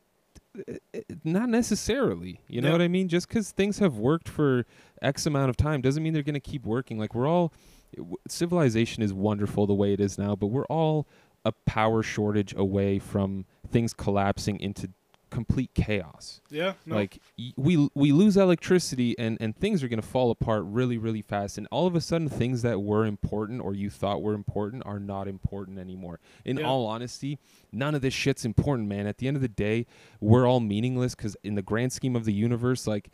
i- i- not necessarily. You know Yeah. what I mean? Just because things have worked for X amount of time doesn't mean they're going to keep working. Like we're all w- civilization is wonderful the way it is now, but we're all a power shortage away from things collapsing into complete chaos. Yeah, no. Like y- we we lose electricity and and things are going to fall apart really really fast and all of a sudden things that were important or you thought were important are not important anymore. In Yeah. all honesty, none of this shit's important, man. At the end of the day, we're all meaningless cuz in the grand scheme of the universe like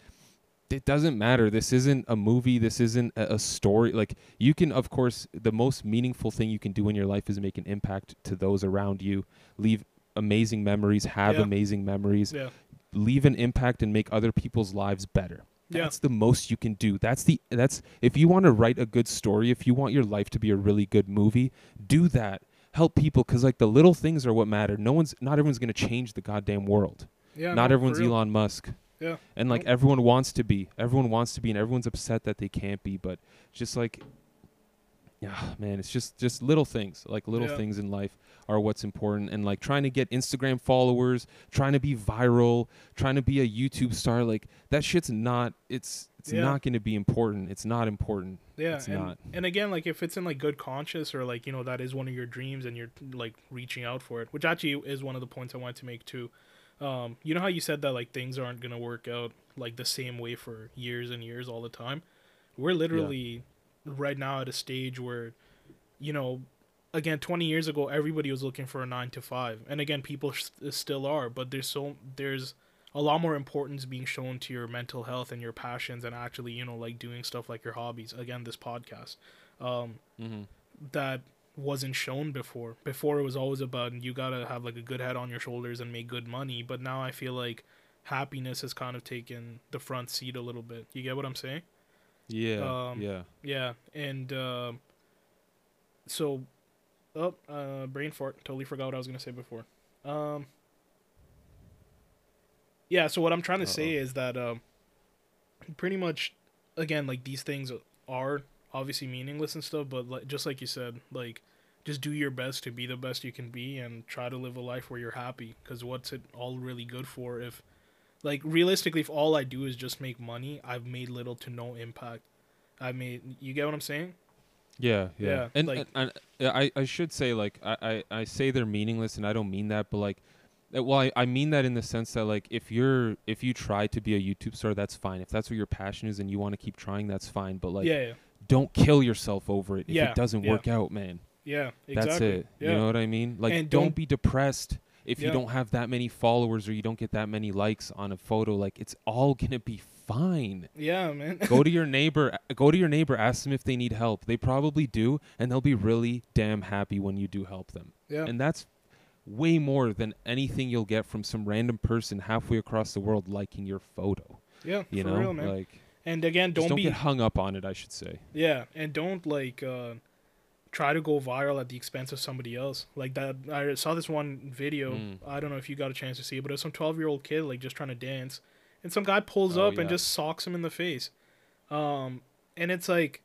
it doesn't matter. This isn't a movie. This isn't a, a story. Like you can, of course, the most meaningful thing you can do in your life is make an impact to those around you. Leave amazing memories. Have Yeah. amazing memories yeah. leave an impact and make other people's lives better. Yeah. That's the most you can do. That's the that's if you want to write a good story, if you want your life to be a really good movie, do that. Help people cuz like the little things are what matter. No one's not everyone's going to change the goddamn world. Yeah. not no, everyone's. Elon Musk. Yeah. And like everyone wants to be. Everyone wants to be and everyone's upset that they can't be, but just like yeah, man, it's just just little things. Like little Yeah. things in life are what's important and like trying to get Instagram followers, trying to be viral, trying to be a YouTube star, like that shit's not it's it's Yeah. not going to be important. It's not important. Yeah, It's and, not. and again, like if it's in like good conscience or like you know that is one of your dreams and you're like reaching out for it, which actually is one of the points I wanted to make too. Um, you know how you said that like things aren't gonna work out like the same way for years and years all the time. We're literally right now at a stage where, you know, again, twenty years ago everybody was looking for a nine to five, and again people s- still are, but there's so there's a lot more importance being shown to your mental health and your passions and actually you know like doing stuff like your hobbies again this podcast um Mm-hmm. that wasn't shown before. Before it was always about you gotta have like a good head on your shoulders and make good money. But now i feel like happiness has kind of taken the front seat a little bit. You get what i'm saying? Yeah. Um, yeah. yeah and uh, so oh uh brain fart. Totally forgot what i was gonna say before. Um yeah so what i'm trying to say is that um pretty much again like these things are obviously meaningless and stuff but like just like you said like just do your best to be the best you can be and try to live a life where you're happy because what's it all really good for if like realistically if all i do is just make money i've made little to no impact i made you get what i'm saying Yeah, yeah, Yeah, and, like- and, and yeah, I I should say like I, I I say they're meaningless, and I don't mean that, but like, uh, well, I, I mean that in the sense that like if you're if you try to be a YouTube star, that's fine. If that's what your passion is and you want to keep trying, that's fine. But like, yeah yeah don't kill yourself over it if it doesn't work out, man. Yeah exactly. That's it. yeah. You know what I mean? Like, don't, don't- be depressed if you don't have that many followers or you don't get that many likes on a photo. Like, it's all gonna be fine. yeah man. Go to your neighbor go to your neighbor ask them if they need help. They probably do and they'll be really damn happy when you do help them. Yeah. And that's way more than anything you'll get from some random person halfway across the world liking your photo. Yeah you for know? real man. Like and again don't, don't, don't be get hung up on it i should say. Yeah, and don't like uh try to go viral at the expense of somebody else. Like that I saw this one video. Mm. I don't know if you got a chance to see it, but it was some 12-year-old kid like just trying to dance and some guy pulls Oh, up and just socks him in the face. Um and it's like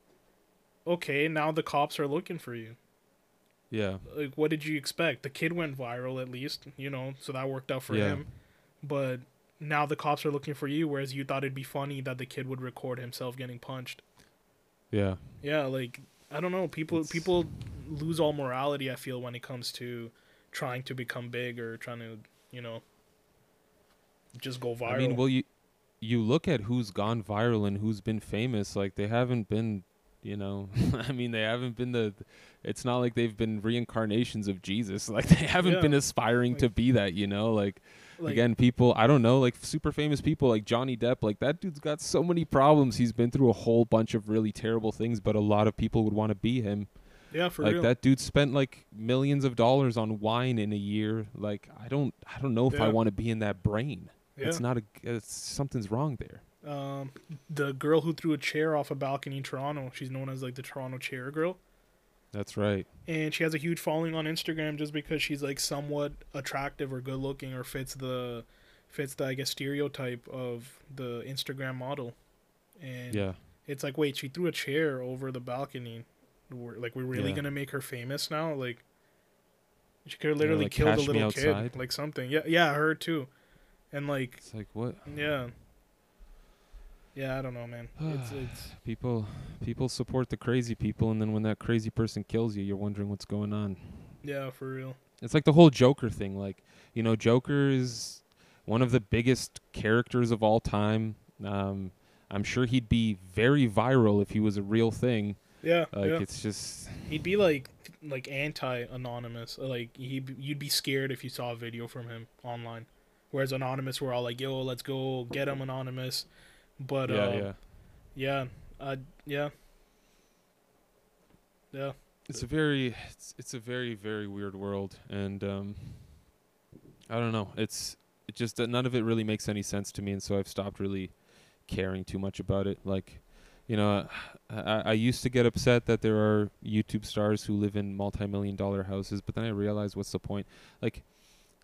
okay, now the cops are looking for you. yeah Like what did you expect? The kid went viral at least, you know, so that worked out for Yeah. him. But now the cops are looking for you whereas you thought it'd be funny that the kid would record himself getting punched. yeah Yeah, like I don't know, people It's- people lose all morality. I feel when it comes to trying to become big or trying to, you know, just go viral. i mean well you you look at who's gone viral and who's been famous like they haven't been you know i mean they haven't been the it's not like they've been reincarnations of jesus like they haven't Yeah. been aspiring to be that you know like like, again people i don't know like super famous people like johnny depp like that dude's got so many problems he's been through a whole bunch of really terrible things but a lot of people would want to be him yeah, for real. like real. that dude spent like millions of dollars on wine in a year like i don't i don't know if i want to be in that brain yeah. it's not a it's something's wrong there um, the girl who threw a chair off a balcony in Toronto. She's known as like the Toronto chair girl, that's right. And she has a huge following on Instagram just because she's like somewhat attractive or good looking or fits the fits the I guess stereotype of the Instagram model. And yeah. it's like wait she threw a chair over the balcony. We're, like we're really Yeah. gonna make her famous now? Like she could have literally like, killed a little kid like something. Yeah yeah her too. And like it's like what? Yeah yeah i don't know man it's it's people people support the crazy people and then when that crazy person kills you you're wondering what's going on yeah for real It's like the whole Joker thing. Like, you know, Joker is one of the biggest characters of all time. Um, I'm sure he'd be very viral if he was a real thing. yeah Like, yeah it's just, he'd be like like anti anonymous like he you'd be scared if you saw a video from him online whereas anonymous we're all like yo let's go get him anonymous but yeah, uh, yeah. yeah uh yeah yeah It's a very, it's, it's a very, very weird world, and um, I don't know. It's it just that none of it really makes any sense to me, and so I've stopped really caring too much about it. Like, you know, I, I used to get upset that there are YouTube stars who live in multi-million dollar houses, but then I realized what's the point? Like,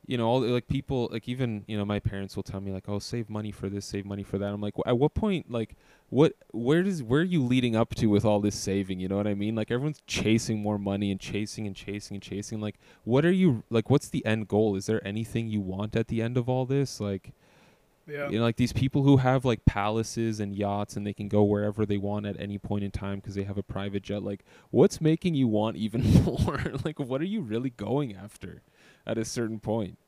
you know, all like people, like even you know, my parents will tell me like, "Oh, save money for this, save money for that." I'm like, at what point, like, what, where does, where are you leading up to with all this saving? You know what I mean? Like everyone's chasing more money and chasing and chasing and chasing. Like, what are you like? What's the end goal? Is there anything you want at the end of all this? Like, Yeah. you know, like these people who have like palaces and yachts and they can go wherever they want at any point in time because they have a private jet. Like, what's making you want even more? like, what are you really going after at a certain point?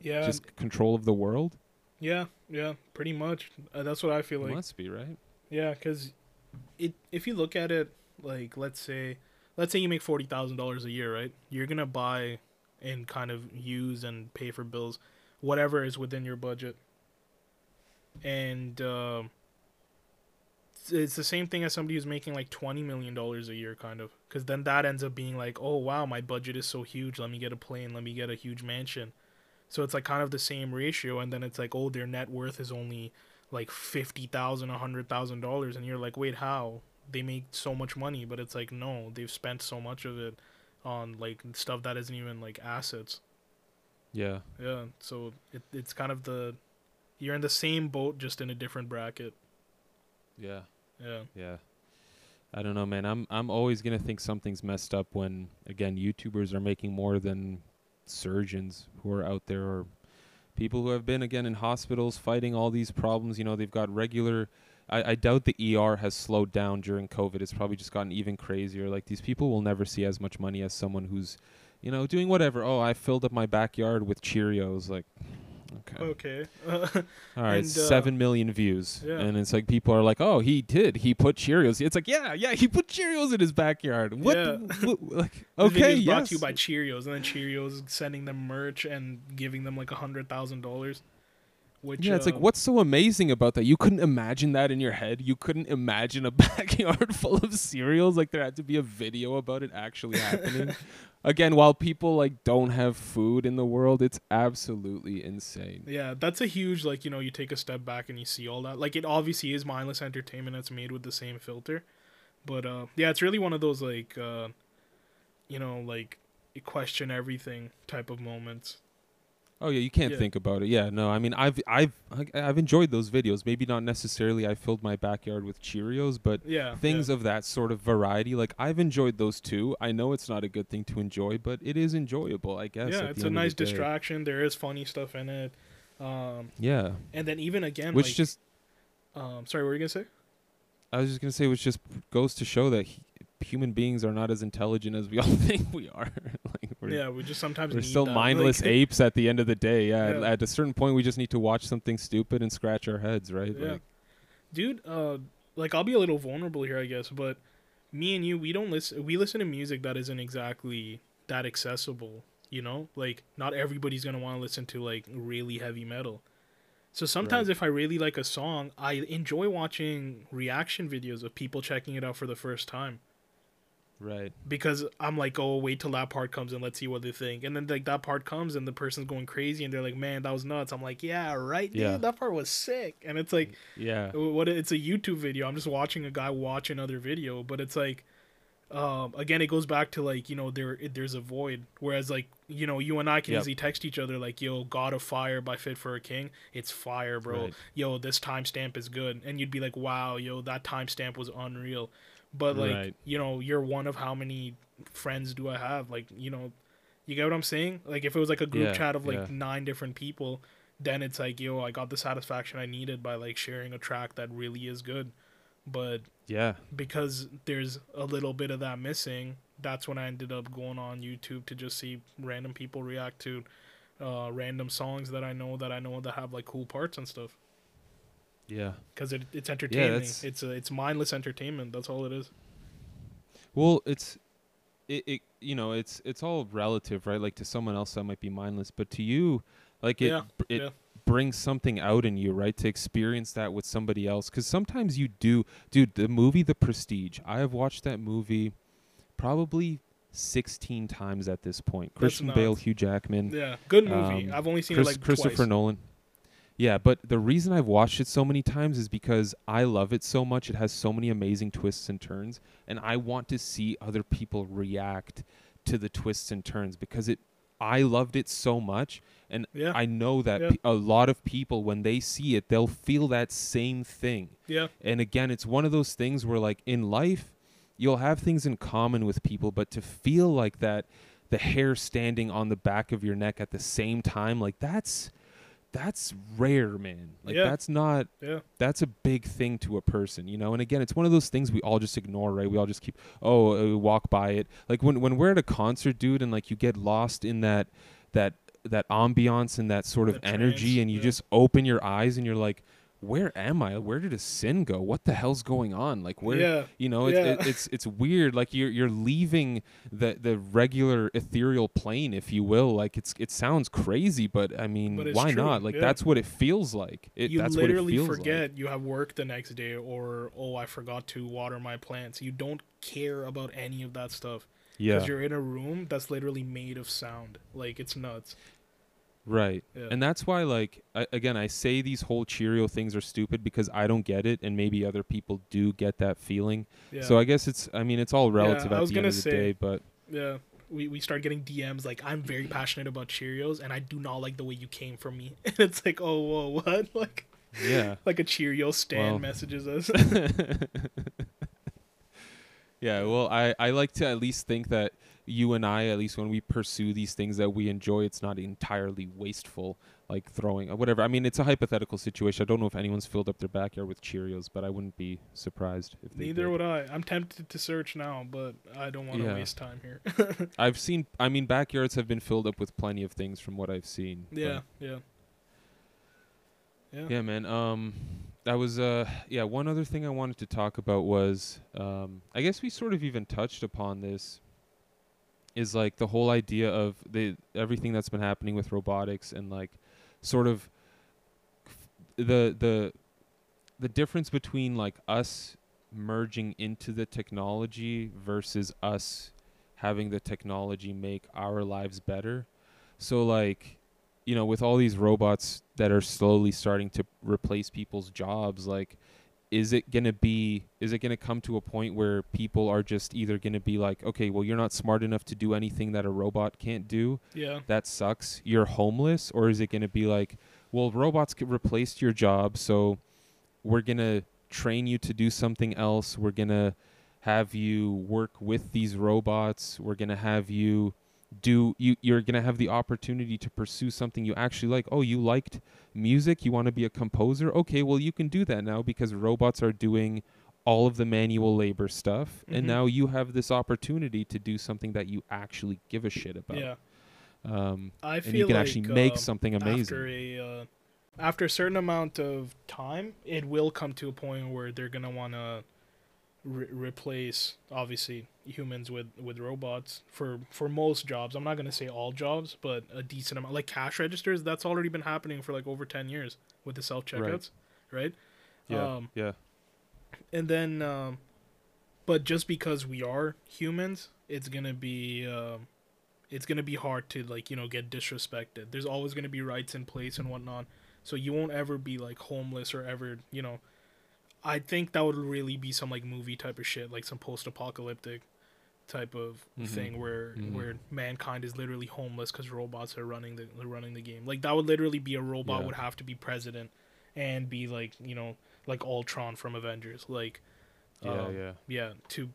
Yeah. Just control of the world? yeah. Yeah. Pretty much. Uh, that's what I feel like. Must be right. Yeah, because it if you look at it like let's say let's say you make forty thousand dollars a year, right? You're gonna buy and kind of use and pay for bills, whatever is within your budget, and um it's- the same thing as somebody who's making like twenty million dollars a year, kind of, because then that ends up being like, oh wow, my budget is so huge. Let me get a plane. Let me get a huge mansion. So it's like kind of the same ratio, and then it's like, oh, their net worth is only like fifty thousand, a hundred thousand dollars, and you're like, wait, how? They make so much money, but it's like, no, they've spent so much of it on like stuff that isn't even like assets. Yeah. Yeah, so it, it's kind of the you're in the same boat, just in a different bracket. Yeah. Yeah, Yeah. I don't know, man. I'm I'm always gonna think something's messed up when again YouTubers are making more than surgeons who are out there or people who have been again in hospitals fighting all these problems. You know, they've got regular. I, I doubt the ER has slowed down during COVID. It's probably just gotten even crazier. Like these people will never see as much money as someone who's, you know, doing whatever. Oh, I filled up my backyard with Cheerios. Like, okay. okay. All right, And, uh, seven million views, yeah. and it's like people are like, "Oh, he did. He put Cheerios." It's like, yeah, yeah, he put Cheerios in his backyard. What? Yeah. what- like, okay, video's brought to you by Cheerios, and then Cheerios sending them merch and giving them like a hundred thousand dollars. Which yeah, it's like, uh, what's so amazing about that? You couldn't imagine that in your head. You couldn't imagine a backyard full of cereals. Like there had to be a video about it actually happening. Again, while people like don't have food in the world, it's absolutely insane. Yeah, that's a huge like you know you take a step back and you see all that. Like it obviously is mindless entertainment that's made with the same filter, but uh, yeah, it's really one of those like uh, you know like question everything type of moments. Oh yeah, you can't Yeah. think about it. Yeah, no, I mean, I've I've I've enjoyed those videos. Maybe not necessarily I filled my backyard with Cheerios, but Yeah, things of that sort of variety, like I've enjoyed those too. I know it's not a good thing to enjoy, but it is enjoyable, I guess. yeah it's a nice the distraction. There is funny stuff in it, um, Yeah, and then even again, which like, just um, sorry, what were you gonna say? I was just gonna say, which just goes to show that he, human beings are not as intelligent as we all think we are. like we're, yeah, we just sometimes we're need still that, mindless like- apes at the end of the day. Yeah, at- Yeah. at a certain point, we just need to watch something stupid and scratch our heads, right? Yeah. Like, dude uh like i'll be a little vulnerable here i guess but me and you we don't listen we listen to music that isn't exactly that accessible you know like not everybody's gonna want to listen to like really heavy metal so sometimes Right. if i really like a song i enjoy watching reaction videos of people checking it out for the first time right. because i'm like oh wait till that part comes and let's see what they think and then like that part comes and the person's going crazy and they're like man that was nuts i'm like yeah right dude Yeah. that part was sick and it's like Yeah. what it's a YouTube video. I'm just watching a guy watch another video, but it's like um again it goes back to like, you know, there there's a void. Whereas like, you know, you and I can Yep. easily text each other like, "Yo, God of Fire by Fit for a King. It's fire, bro. Right. Yo, this timestamp is good." And you'd be like, "Wow, yo, that timestamp was unreal." But like, Right. you know, you're one of how many friends do I have? Like, you know, you get what I'm saying? Like if it was like a group Yeah, chat of like yeah. nine different people, then it's like, yo, I got the satisfaction I needed by like sharing a track that really is good. But Yeah. because there's a little bit of that missing, that's when I ended up going on YouTube to just see random people react to uh, random songs that I know that I know that have like cool parts and stuff. Yeah. Because it, it's entertaining. that's- It's a, it's mindless entertainment. That's all it is. Well, it's it, it you know, it's it's all relative, right? Like to someone else that might be mindless, but to you, like it Yeah, it yeah. brings something out in you, right? To experience that with somebody else cuz sometimes you do dude, the movie The Prestige. I have watched that movie probably 16 times at this point. That's Christian Bale. Hugh Jackman, Yeah, good movie. Um, I've only seen Chris, it like Christopher twice. Nolan. Yeah, but the reason I've watched it so many times is because I love it so much. It has so many amazing twists and turns, and I want to see other people react to the twists and turns because it. I loved it so much, and Yeah. I know that Yeah. pe- a lot of people, when they see it, they'll feel that same thing. Yeah. And again, it's one of those things where, like in life, you'll have things in common with people, but to feel like that, the hair standing on the back of your neck at the same time, like that's that's rare, man. Like Yeah. that's not Yeah. that's a big thing to a person, you know. And again, it's one of those things we all just ignore, right? We all just keep oh, uh, walk by it. Like when when we're at a concert, dude, and like you get lost in that that that ambiance and that sort of energy, trance, and you yeah. just open your eyes and you're like, where am I? Where did Asin go? What the hell's going on? Like where Yeah. you know, it's Yeah. it, it's it's weird. Like you're you're leaving the the regular ethereal plane, if you will. Like it's it sounds crazy, but I mean, But why true, not? Like yeah. that's what it feels like. It you that's literally what it feels like. You forget Like. you have work the next day or oh i forgot to water my plants you don't care about any of that stuff Yeah. because you're in a room that's literally made of sound like it's nuts Right. Yeah. And that's why, like, I, again, I say these whole Cheerio things are stupid because I don't get it, and maybe other people do get that feeling. yeah So I guess it's, I mean, it's all relative I at the end of the say- day, but yeah we, we start getting dms like i'm very passionate about cheerios and i do not like the way you came for me and it's like oh whoa what like yeah. like a cheerio stand Well. messages us yeah, well, I, I like to at least think that you and I, at least when we pursue these things that we enjoy, it's not entirely wasteful, like throwing, uh, whatever. I mean, it's a hypothetical situation. I don't know if anyone's filled up their backyard with Cheerios, but I wouldn't be surprised if they neither did. would i i'm tempted to search now but i don't want to Yeah. waste time here I've seen. I mean, backyards have been filled up with plenty of things from what I've seen. yeah yeah yeah yeah, man. Um, that was uh, yeah. One other thing I wanted to talk about was um, I guess we sort of even touched upon this. Is like the whole idea of the everything that's been happening with robotics and like, sort of. The the, the difference between like us merging into the technology versus us having the technology make our lives better. So like you know, with all these robots that are slowly starting to replace people's jobs, like, is it gonna be? Is it gonna come to a point where people are just either gonna be like, okay, well, you're not smart enough to do anything that a robot can't do. yeah That sucks. You're homeless, or is it gonna be like, well, robots could replace your job, so we're gonna train you to do something else. We're gonna have you work with these robots. We're gonna have you do you you're going to have the opportunity to pursue something you actually like. Oh, you liked music, you want to be a composer? Okay, well you can do that now because robots are doing all of the manual labor stuff Mhm. and now you have this opportunity to do something that you actually give a shit about. yeah Um i and feel you can like, actually make um, something amazing. after a uh, after a certain amount of time, it will come to a point where they're gonna want to re- replace obviously humans with with robots for for most jobs. I'm not gonna say all jobs, but a decent amount. Like cash registers, that's already been happening for like over ten years with the self checkouts, right? yeah. um, yeah. and then um but just because we are humans it's gonna be um it's gonna be hard to like you know get disrespected there's always gonna be rights in place and whatnot so you won't ever be like homeless or ever you know i think that would really be some like movie type of shit like some post-apocalyptic type of Mhm. thing where Mhm. where mankind is literally homeless because robots are running the running the game like that would literally be a robot Yeah. would have to be president and be like you know like Ultron from Avengers, like Yeah, um, yeah. yeah, to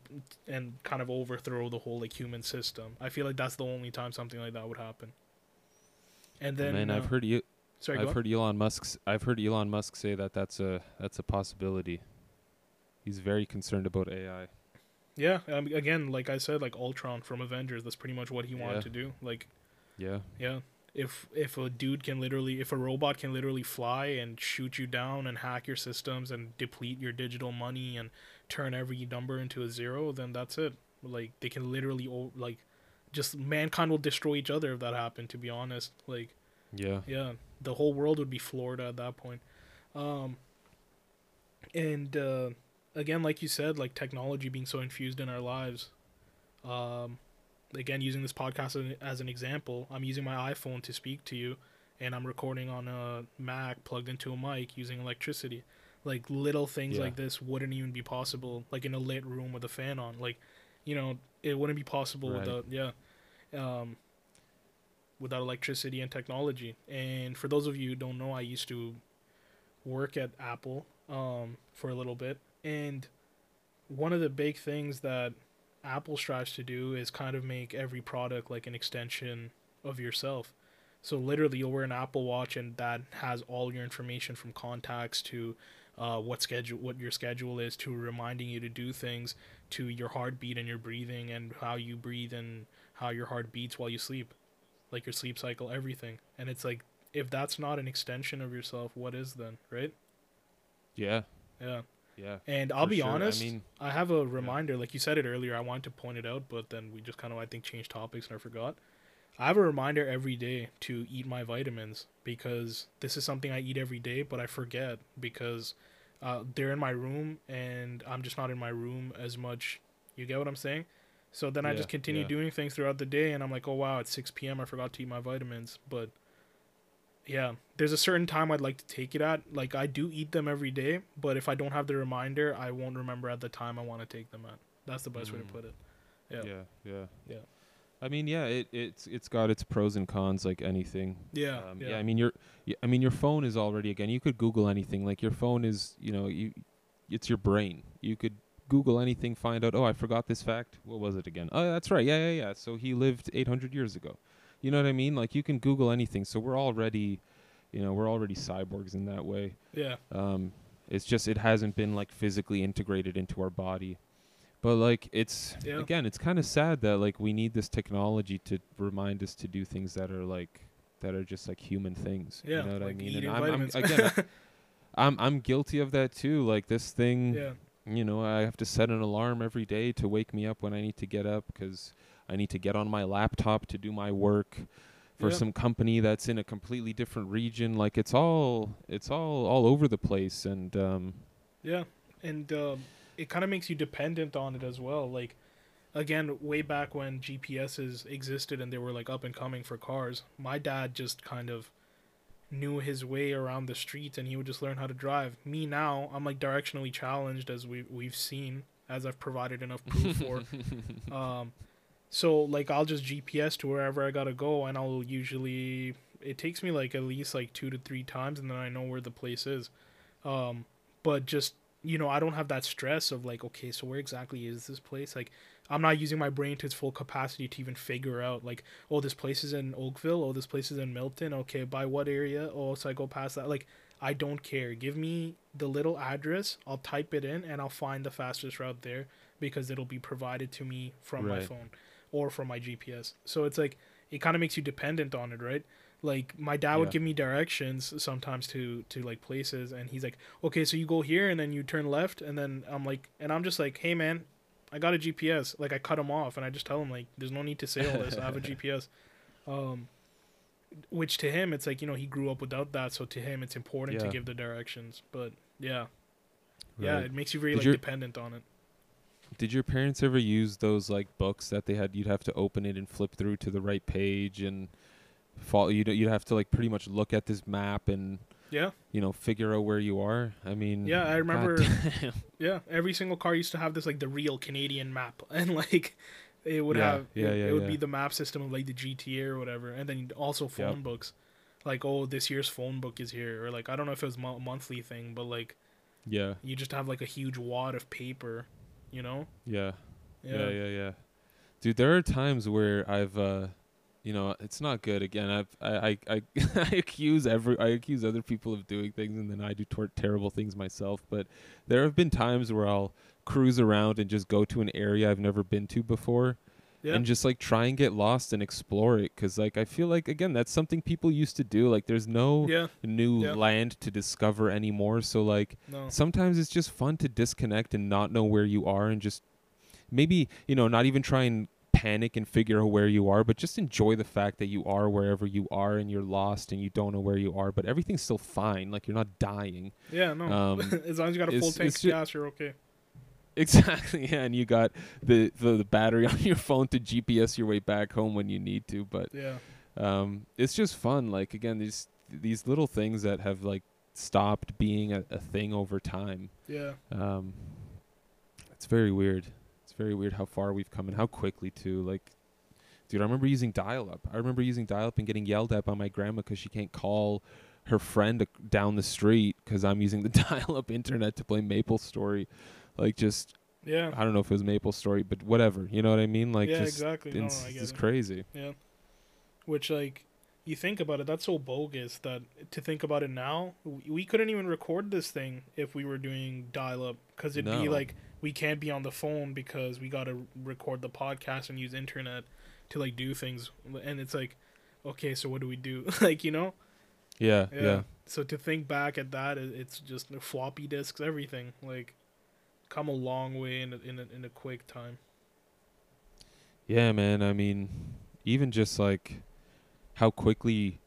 and kind of overthrow the whole like human system. I feel like that's the only time something like that would happen. And then, Man, uh, I've heard you sorry, I've on. heard Elon Musk's I've heard Elon Musk say that that's a that's a possibility. He's very concerned about AI. yeah, um, again, like I said, like Ultron from Avengers, that's pretty much what he wanted Yeah. to do. Like, Yeah. yeah, if if a dude can literally, if a robot can literally fly and shoot you down and hack your systems and deplete your digital money and turn every number into a zero, then that's it. Like they can literally, like, just mankind will destroy each other if that happened. To be honest, like. Yeah. yeah the whole world would be Florida at that point um and uh again like you said like technology being so infused in our lives um again using this podcast as an, example i'm using my iphone to speak to you and I'm recording on a Mac plugged into a mic using electricity. Like little things Yeah. like this wouldn't even be possible like in a lit room with a fan on. Like, you know, it wouldn't be possible Right. without yeah. Um without electricity and technology. And for those of you who don't know, I used to work at Apple um, for a little bit. And one of the big things that Apple strives to do is kind of make every product like an extension of yourself. So literally, you'll wear an Apple Watch, and that has all your information from contacts to uh, what schedule, what your schedule is, to reminding you to do things, to your heartbeat and your breathing, and how you breathe and how your heart beats while you sleep, like your sleep cycle, everything. And it's like, if that's not an extension of yourself, what is then, right? Yeah. Yeah. Yeah. And I'll be sure. Honest, I, mean- have a reminder, like you said it earlier. I wanted to point it out, but then we just kind of, I think, changed topics and I forgot. I have a reminder every day to eat my vitamins because this is something I eat every day, but I forget because uh, they're in my room and I'm just not in my room as much. You get what I'm saying? So then I just continue yeah. doing things throughout the day, and I'm like, oh wow, it's 6 p.m. I forgot to eat my vitamins. But yeah, there's a certain time I'd like to take it at. Like I do eat them every day, but if I don't have the reminder, I won't remember at the time I want to take them at. That's the best way to Mm. put it. Yeah. Yeah. Yeah. Yeah. I mean, yeah, it it's it's got its pros and cons like anything. Yeah, Um, yeah. I mean, your I mean, your phone is already again. You could Google anything. Like your phone is, you know, you, it's your brain. You could Google anything, find out. Oh, I forgot this fact. What was it again? Oh, that's right. Yeah, yeah, yeah. So he lived 800 years ago. You know what I mean? Like you can Google anything. So we're already, you know, we're already cyborgs in that way. yeah, Um, it's just it hasn't been like physically integrated into our body. But like it's Yeah. again, it's kind of sad that like we need this technology to remind us to do things that are like that are just like human things. yeah. you know what like I mean? And I'm, I'm again, I'm I'm guilty of that too. Like this thing, yeah, you know, I have to set an alarm every day to wake me up when I need to get up because I need to get on my laptop to do my work for Yeah. some company that's in a completely different region. Like it's all it's all all over the place, and um, yeah. And um, it kind of makes you dependent on it as well. Like again, way back when GPSs existed and they were like up and coming for cars, my dad just kind of knew his way around the streets and he would just learn how to drive. Me now, I'm like directionally challenged as we we've seen as I've provided enough proof for. um so like I'll just GPS to wherever I got to go and I'll usually it takes me like at least like 2 to 3 times and then I know where the place is. Um but just you know, I don't have that stress of like okay, so where exactly is this place? Like I'm not using my brain to its full capacity to even figure out like, oh, this place is in Oakville. Oh, this place is in Milton. Okay, by what area? Oh, so I go past that. Like, I don't care. Give me the little address. I'll type it in and I'll find the fastest route there because it'll be provided to me from my phone or from my GPS. So it's like it kind of makes you dependent on it, right? Like my dad would give me directions sometimes to to like places, and he's like, "Okay, so you go here and then you turn left," and then I'm like, and I'm just like, "Hey man, I got a GPS." Like I cut him off, and I just tell him like, "There's no need to say all this. I have a GPS." Um, which to him, it's like you know he grew up without that, so to him it's important to give the directions. But yeah, yeah, it makes you very Did like your- dependent on it. Did your parents ever use those like books that they had? You'd have to open it and flip through to the right page and follow. You'd you'd have to like pretty much look at this map and Yeah, you know figure out where you are. I mean, Yeah, I remember- yeah. Every single car used to have this like the real Canadian map, and like it would Yeah, have yeah, it, yeah, it would yeah. be the map system of like the GTA or whatever, and then also phone books. Like oh, this year's phone book is here, or like I don't know if it was mo- monthly thing, but like yeah, you just have like a huge wad of paper, you know? yeah, yeah, yeah, yeah. Dude, there are times where I've, uh, you know, it's not good. Again, I've, I, I, I, I accuse every, I accuse other people of doing things, and then I do tor- terrible things myself. But there have been times where I'll cruise around and just go to an area I've never been to before, Yeah. and just like try and get lost and explore it. Cause like I feel like again, that's something people used to do. Like there's no yeah. new Yeah. land to discover anymore. So like No. sometimes it's just fun to disconnect and not know where you are and just maybe you know not even try and panic and figure out where you are but just enjoy the fact that you are wherever you are and you're lost and you don't know where you are but everything's still fine like you're not dying Yeah. No. Um, as long as you got a full tank of gas, you're okay. exactly yeah and you got the, the the battery on your phone to gps your way back home when you need to but Yeah. um, it's just fun. Like again, these these little things that have like stopped being a, a thing over time. Yeah. Um, it's very weird. Very weird how far we've come and how quickly too. Like, dude, I remember using dial-up. I remember using dial-up and getting yelled at by my grandma because she can't call her friend ac- down the street because I'm using the dial-up internet to play Maple Story. Like, just Yeah. I don't know if it was Maple Story, but whatever. You know what I mean? Like, yeah, just exactly. No, it's, it's it. crazy. Yeah. Which like you think about it, that's so bogus that to think about it now, we, we couldn't even record this thing if we were doing dial up because it'd be like we can't be on the phone because we got to record the podcast and use internet to like do things and it's like okay, so what do we do? like, you know? Yeah, yeah, So to think back at that, it's just floppy disks, everything. Like come a long way in a, in a, in a quick time. yeah, man. I mean, even just like how quickly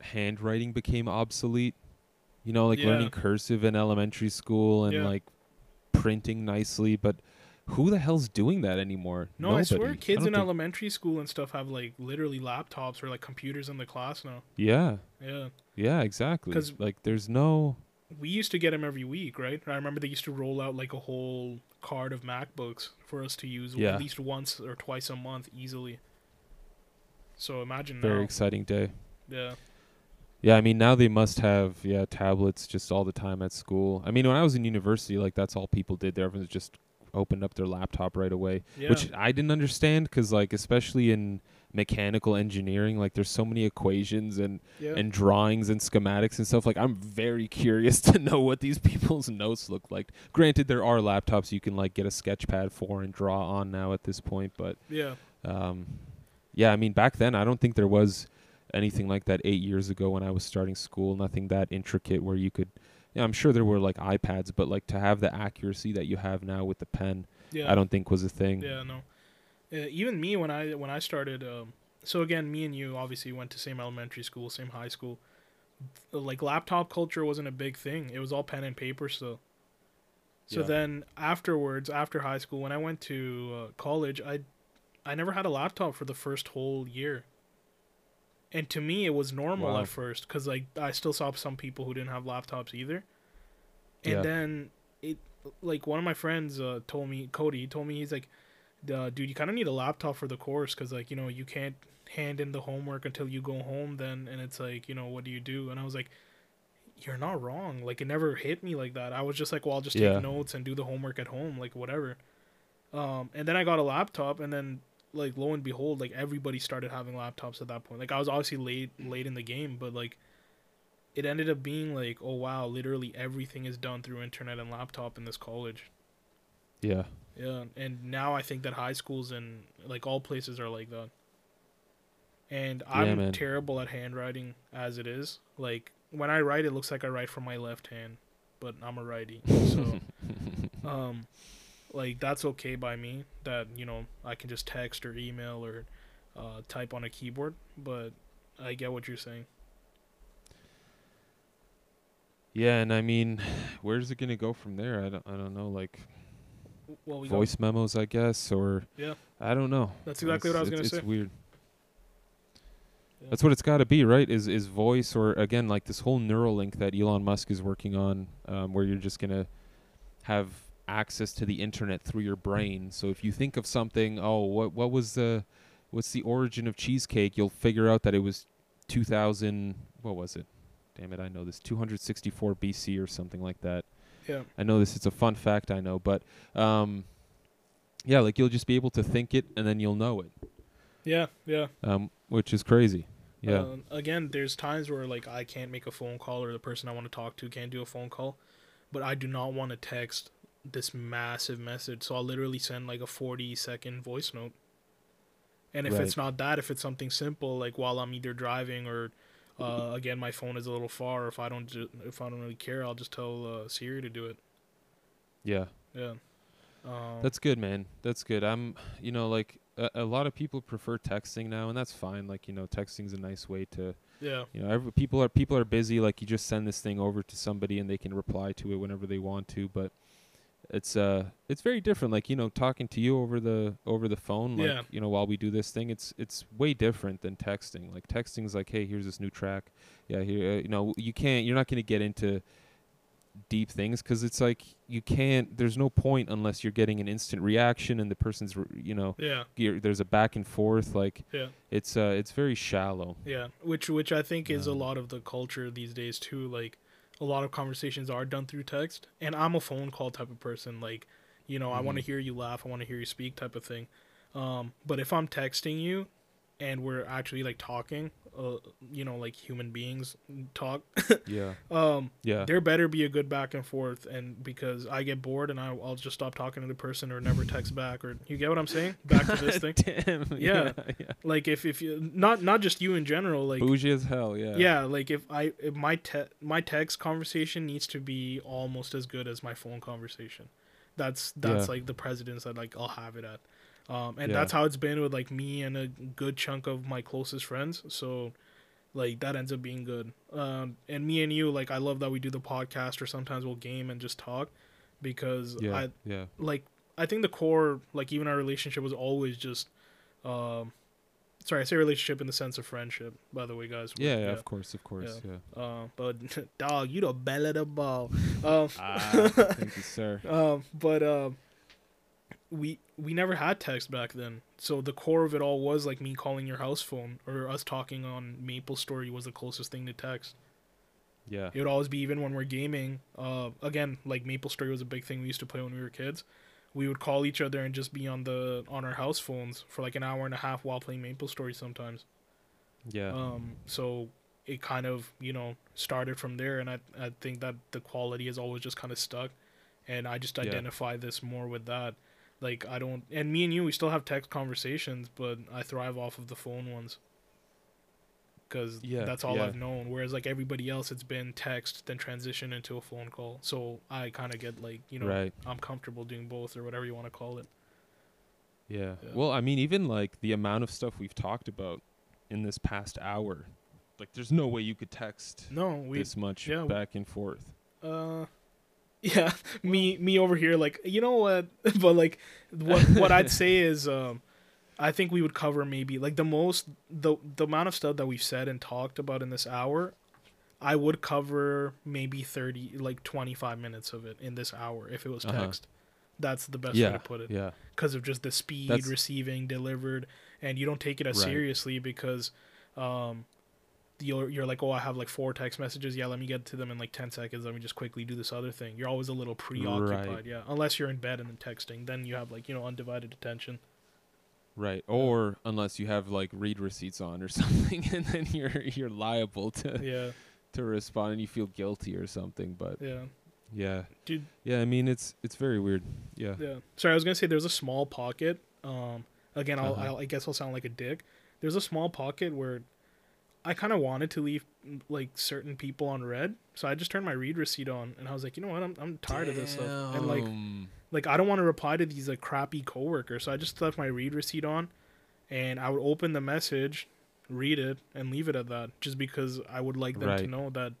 handwriting became obsolete. You know, like Yeah. learning cursive in elementary school and Yeah. like printing nicely, but who the hell's doing that anymore? No, I swear, kids don't in think- elementary school and stuff have like literally laptops or like computers in the class now. Yeah, Yeah, yeah, exactly. Cuz like, there's no. we used to get them every week, right? I remember they used to roll out like a whole card of MacBooks for us to use Yeah. at least once or twice a month easily. So imagine Very now. exciting day. Yeah, Yeah, I mean now they must have yeah tablets just all the time at school. I mean when I was in university, like that's all people did. There, everyone just opened up their laptop right away, yeah, which I didn't understand because like especially in mechanical engineering, like there's so many equations and yeah. and drawings and schematics and stuff. Like I'm very curious to know what these people's notes look like. Granted, there are laptops you can like get a sketch pad for and draw on now at this point, but yeah, um, yeah, I mean, back then, I don't think there was anything like that eight years ago when I was starting school. Nothing that intricate where you could. Yeah, I'm sure there were like iPads, but like to have the accuracy that you have now with the pen, yeah. I don't think was a thing. Yeah, no. Uh, even me when I when I started, um, so again, me and you obviously went to same elementary school, same high school. Like laptop culture wasn't a big thing. It was all pen and paper still. So Yeah. then afterwards, after high school, when I went to uh, college, I I never had a laptop for the first whole year. And to me, it was normal Wow. at first because like I still saw some people who didn't have laptops either. And Yeah. then it like one of my friends uh, told me Cody told me he's like, uh, dude, you kind of need a laptop for the course because like you know you can't hand in the homework until you go home then and it's like you know what do you do and I was like you're not wrong like it never hit me like that I was just like well I'll just Yeah. take notes and do the homework at home like whatever um and then I got a laptop and then like lo and behold like everybody started having laptops at that point like I was obviously late late in the game but like it ended up being like oh wow literally everything is done through internet and laptop in this college Yeah, yeah, and now I think that high schools and like all places are like that. And I'm man. terrible at handwriting as it is. Like when I write, it looks like I write from my left hand, but I'm a righty, so um, like that's okay by me. That you know I can just text or email or uh, type on a keyboard. But I get what you're saying. yeah, and I mean, where's it gonna go from there? I don't, I don't know. Like Well, we voice memos, I guess, or Yeah. I don't know. That's exactly what I was gonna it's, say. It's weird. Yeah. That's what it's got to be, right? Is is voice or again like this whole Neuralink that Elon Musk is working on, um, where you're just gonna have access to the internet through your brain. So if you think of something, oh, what what was the what's the origin of cheesecake? You'll figure out that it was 2000. What was it? Damn it, I know this. 264 BC or something like that. yeah, I know this. It's a fun fact. I know, but um, yeah, like you'll just be able to think it and then you'll know it, yeah, yeah. um, which is crazy. Yeah. Uh, again, there's times where like I can't make a phone call or the person I want to talk to can't do a phone call, but I do not want to text this massive message. So I'll literally send like a 40 second voice note. And if Right. it's not that, if it's something simple like while I'm either driving or uh, again my phone is a little far, if I don't ju- if I don't really care, I'll just tell uh, Siri to do it. yeah. Yeah. Um, That's good, man. That's good. I'm, you know, like a, a lot of people prefer texting now, and that's fine. Like, you know, texting's a nice way to, yeah. you know, every, people are people are busy. Like, you just send this thing over to somebody, and they can reply to it whenever they want to. But it's uh it's very different like you know talking to you over the over the phone like Yeah. you know while we do this thing it's it's way different than texting like texting's like hey here's this new track yeah here uh, you know you can't you're not going to get into deep things cuz it's like you can't there's no point unless you're getting an instant reaction and the person's re- you know Yeah, there's a back and forth like yeah, it's uh it's very shallow yeah. Which which I think is a Um, lot of the culture these days too. Like a lot of conversations are done through text, and I'm a phone call type of person. Like, you know, I want to hear you laugh, I want to hear you speak, type of thing. Um, but if I'm texting you, and we're actually like talking, uh, you know, like human beings talk, yeah. Um, yeah. there better be a good back and forth and because i get bored and I, i'll just stop talking to the person or never text back or you get what i'm saying? Back to this thing? Damn, Yeah. yeah, yeah. like if if you not not just you in general like bougie as hell yeah. Yeah like if i if my te- my text conversation needs to be almost as good as my phone conversation. That's that's Yeah. like the precedence that like i'll have it at um and Yeah. that's how it's been with like me and a good chunk of my closest friends so like that ends up being good um and me and you like i love that we do the podcast or sometimes we'll game and just talk because yeah i yeah like i think the core like even our relationship was always just um sorry i say relationship in the sense of friendship by the way guys Yeah, yeah, of course, of course, yeah. uh, but dog, you the belle of the ball. Um, Ah, thank you, sir. um, but um, we we never had text back then, so the core of it all was like me calling your house phone or us talking on Maple Story was the closest thing to text. Yeah, It would always be even when we're gaming. Uh, again, like Maple Story was a big thing we used to play when we were kids. We would call each other and just be on the on our house phones for like an hour and a half while playing Maple Story sometimes. yeah, Um, so it kind of you know started from there, and I I think that the quality has always just kind of stuck, and I just Yeah. identify this more with that. Like I don't, and me and you, we still have text conversations, but I thrive off of the phone ones. Because Yeah, that's all yeah. I've known. Whereas like everybody else, it's been text, then transition into a phone call. So I kind of get like you know right. I'm comfortable doing both or whatever you want to call it. Yeah. Yeah. Well, I mean, even like the amount of stuff we've talked about in this past hour, like, there's no way you could text No, we this much yeah, back and forth. Uh, yeah, me me over here, like you know what, but like what what I'd say is, um, I think we would cover maybe like the most the the amount of stuff that we've said and talked about in this hour. I would cover maybe thirty, like twenty five minutes of it in this hour if it was Uh-huh. text. That's the best way to put it Yeah. because of just the speed That's- receiving delivered and you don't take it as Right. seriously because um you're, you're like oh i have like four text messages yeah let me get to them in like 10 seconds let me just quickly do this other thing you're always a little preoccupied Right. yeah unless you're in bed and then texting then you have like you know undivided attention Right. Or unless you have like read receipts on or something, and then you're you're liable to yeah to respond and you feel guilty or something. But yeah yeah, Dude. Yeah, I mean, it's it's very weird. Yeah. yeah sorry i was gonna say there's a small pocket um again I'll, Uh-huh. I'll i guess i'll sound like a dick there's a small pocket where i kind of wanted to leave mm, like certain people on red so i just turned my read receipt on and i was like you know what i'm, I'm tired of this stuff and like like I don't want to reply to these like crappy coworkers, so I just left my read receipt on, and I would open the message, read it, and leave it at that, just because I would like them to know that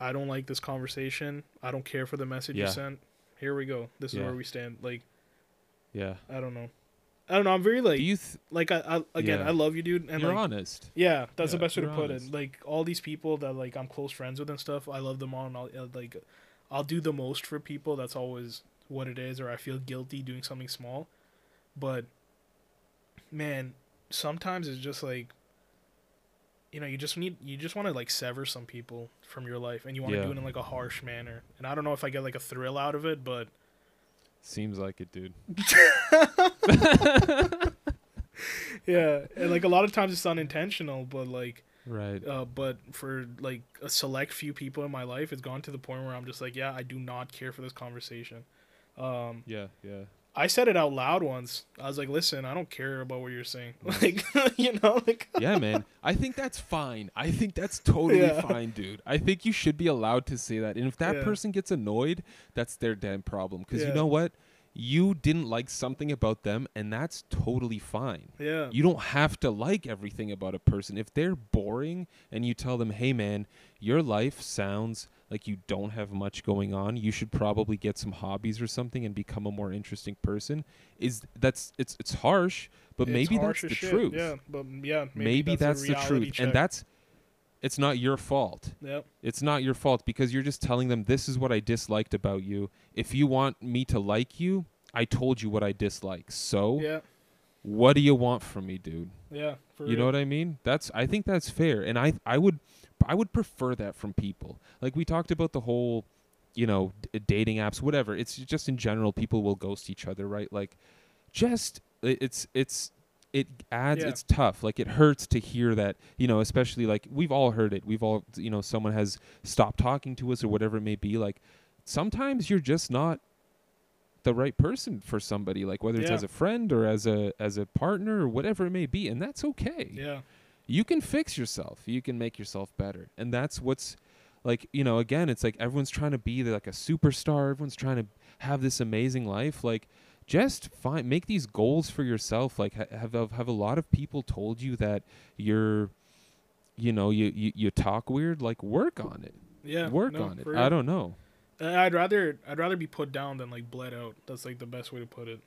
I don't like this conversation. I don't care for the message Yeah. you sent. Here we go. This is where we stand. Like yeah. I don't know. I don't know. I'm very like Do you? Th- like I, I again Yeah. I love you, dude, and you're like honest. yeah, that's Yeah, the best way to put honest. it. Like all these people that like I'm close friends with and stuff, I love them all, and I'll like, I'll do the most for people. That's always what it is, or I feel guilty doing something small, but man, sometimes it's just like, you know, you just need, you just want to like sever some people from your life, and you want to Yeah. do it in like a harsh manner. And I don't know if I get like a thrill out of it, but Seems like it, dude. yeah, and like a lot of times it's unintentional, but like. Right. uh, but for like a select few people in my life, it's gone to the point where I'm just like, yeah, I do not care for this conversation. Um, Yeah. Yeah. I said it out loud once. I was like, listen, I don't care about what you're saying. Like, you know, like, yeah, man. I think that's fine. I think that's totally Yeah. fine, dude. I think you should be allowed to say that. And if that Yeah. person gets annoyed, that's their damn problem. Because Yeah. you know what? You didn't like something about them, and that's totally fine. yeah, You don't have to like everything about a person. If they're boring and you tell them, hey, man, your life sounds like you don't have much going on, you should probably get some hobbies or something and become a more interesting person. Is that's it's it's harsh, but It's maybe harsh that's the shit, truth. Yeah, but yeah, maybe, Maybe, that's, that's, the truth, check. and that's it's not your fault. Yep. It's not your fault because you're just telling them this is what I disliked about you. If you want me to like you, I told you what I dislike. So, Yeah. what do you want from me, dude? Yeah. You know what I mean? That's I think that's fair, and I I would I would prefer that from people. Like we talked about the whole, you know, d- dating apps, whatever. It's just in general, people will ghost each other, right? Like, just it- it's it's it adds Yeah. it's tough like it hurts to hear that you know especially like we've all heard it we've all you know someone has stopped talking to us or whatever it may be like sometimes you're just not the right person for somebody like whether it's as a friend or as a as a partner or whatever it may be and that's okay Yeah. You can fix yourself. You can make yourself better. And that's what's like you know again it's like everyone's trying to be like a superstar. Everyone's trying to have this amazing life. Like just find make these goals for yourself. Like ha- have have have a lot of people told you that you're you know you you, you talk weird? Like work on it. Yeah. work no, on it. for i don't know. I'd rather I'd rather be put down than like bled out. That's like the best way to put it.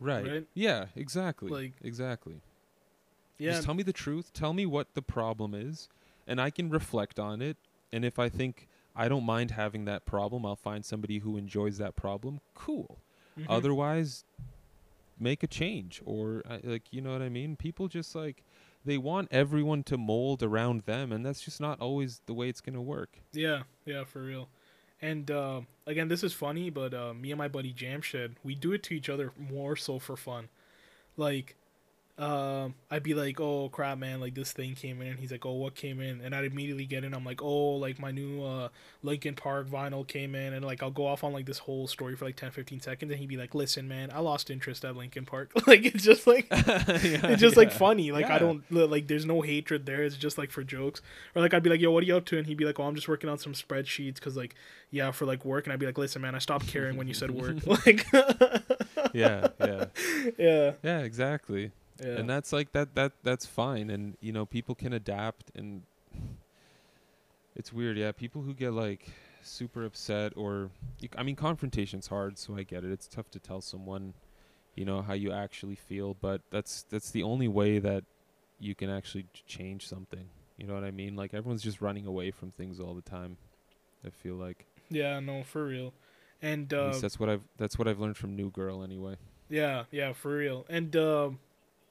Right, Right? yeah exactly Like- exactly Yeah. Just tell me the truth. Tell me what the problem is, and I can reflect on it. And if I think I don't mind having that problem, I'll find somebody who enjoys that problem. Cool. Mhm. Otherwise, make a change or uh, like you know what I mean. People just like they want everyone to mold around them, and that's just not always the way it's gonna work. Yeah, yeah, for real. And uh, again, this is funny, but uh, me and my buddy Jamshed, we do it to each other more so for fun. Like, um, I'd be like, "Oh crap, man! Like this thing came in," and he's like, "Oh, what came in?" And I'd immediately get in. I'm like, "Oh, like my new uh, Linkin Park vinyl came in," and like I'll go off on like this whole story for like 10, 15 seconds, and he'd be like, "Listen, man, I lost interest at Linkin Park." like it's just like it's just like funny. Like I don't like. There's no hatred there. It's just like for jokes. Or like I'd be like, "Yo, what are you up to?" And he'd be like, "Oh, I'm just working on some spreadsheets because like, yeah, for like work." And I'd be like, "Listen, man, I stopped caring when you said work." like, yeah, yeah, yeah, yeah, exactly. Yeah, and that's like that that that's fine. And you know people can adapt and it's weird. Yeah people who get like super upset or i mean confrontation's hard so i get it. It's tough to tell someone you know how you actually feel but that's that's the only way that you can actually change something. You know what i mean? Like everyone's just running away from things all the time i feel like. Yeah. No, for real. And At uh, least that's what i've that's what i've learned from new girl anyway. Yeah, yeah, for real. And um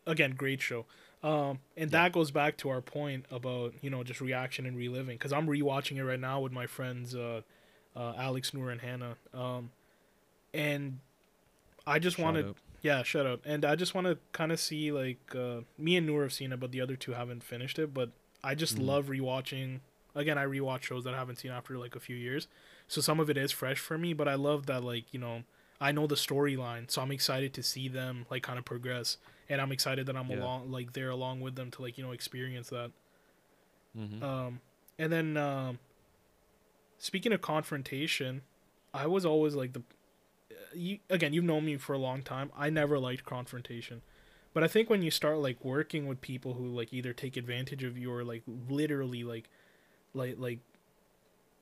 again, great show. Um, and Yeah. that goes back to our point about you know just reaction and reliving because I'm rewatching it right now with my friends uh, uh, Alex, Noor, and Hannah. Um, and I just wanted, yeah, shut up. And I just want to kind of see like uh, me and Noor have seen it, but the other two haven't finished it. But I just Mhm. love rewatching. Again, I rewatch shows that I haven't seen after like a few years, so some of it is fresh for me. But I love that like you know I know the storyline, so I'm excited to see them like kind of progress, and I'm excited that I'm Yeah. along like there along with them to like you know experience that. Mhm. Um, and then um, speaking of confrontation, I was always like the you again you've known me for a long time. I never liked confrontation, but I think when you start like working with people who like either take advantage of you or like literally like like like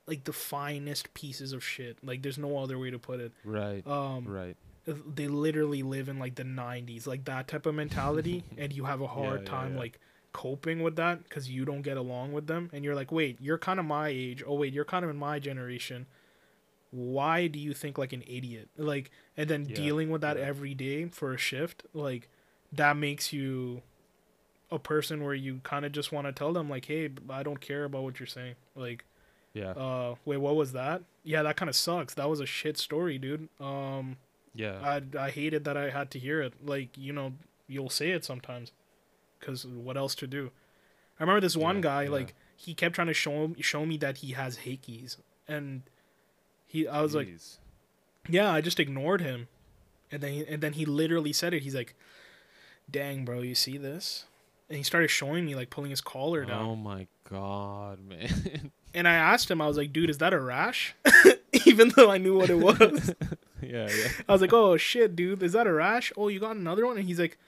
like the finest pieces of shit. Like there's no other way to put it. right. Um, right. they literally live in like the 90s like that type of mentality and you have a hard yeah, time yeah. like coping with that because you don't get along with them and you're like wait you're kind of my age. Oh wait you're kind of in my generation. Why do you think like an idiot? Like and then dealing with that every day for a shift like that makes you a person where you kind of just want to tell them like hey i don't care about what you're saying. Like yeah uh wait what was that yeah that kind of sucks that was a shit story dude um yeah I, I hated that I had to hear it. Like, you know, you'll say it sometimes. Because what else to do? I remember this one Yeah, guy, yeah. like, he kept trying to show, show me that he has hickeys. And he, I was like, yeah, I just ignored him. And then, and then he literally said it. He's like, dang, bro, you see this? And he started showing me, like, pulling his collar down. Oh my god, man. And I asked him, I was like, dude, is that a rash? Even though I knew what it was. yeah, yeah. I was like, "Oh shit, dude, is that a rash? Oh, you got another one?" And he's like,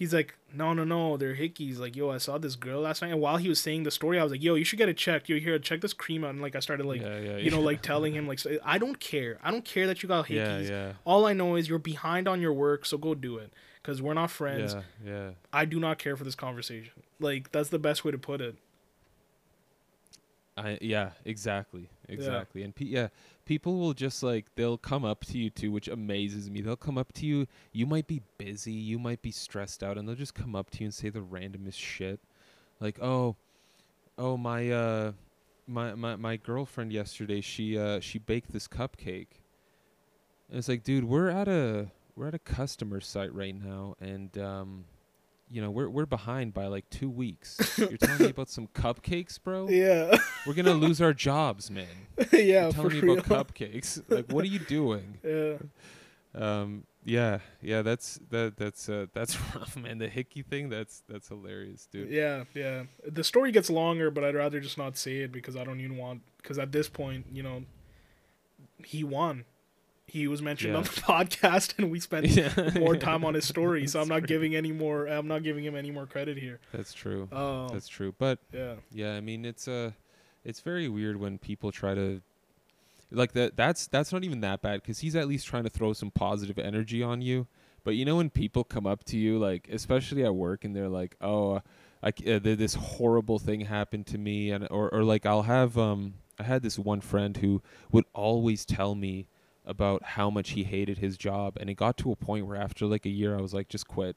he's like, no, no, no, they're hickeys. Like, yo, I saw this girl last night, and while he was saying the story, I was like, yo, you should get it checked. Yo, here, check this cream out. And like, I started like, yeah, yeah, you know, yeah. like telling him like, I don't care. I don't care that you got hickeys. yeah, All I know is you're behind on your work, so go do it. Cause we're not friends. yeah, yeah. I do not care for this conversation. Like, that's the best way to put it. I yeah, exactly, exactly. And pe- yeah, people will just like they'll come up to you too, which amazes me. They'll come up to you. You might be busy, you might be stressed out, and they'll just come up to you and say the randomest shit, like, "Oh, oh my uh, my my my girlfriend yesterday, she uh she baked this cupcake." And it's like, dude, we're at a we're at a customer site right now, and um. You know, we're we're behind by like two weeks. You're telling me about some cupcakes, bro? Yeah, We're gonna lose our jobs, man. yeah, You're telling me real. about cupcakes. Like, what are you doing? yeah, Um, yeah, yeah, that's that that's uh, that's rough, man. The hickey thing, that's that's hilarious, dude. yeah, yeah. The story gets longer, but I'd rather just not say it because I don't even want. Because at this point, you know, he won. He was mentioned on the podcast, and we spent Yeah. more time on his story. so I'm not true. giving any more. I'm not giving him any more credit here. That's true. Um, That's true. But yeah, yeah, I mean, it's uh, it's very weird when people try to. Like that. That's that's not even that bad because he's at least trying to throw some positive energy on you. But you know when people come up to you, like especially at work, and they're like, "Oh, I uh, this horrible thing happened to me," and or or like I'll have um I had this one friend who would always tell me about how much he hated his job, and it got to a point where after like a year, I was like, "Just quit."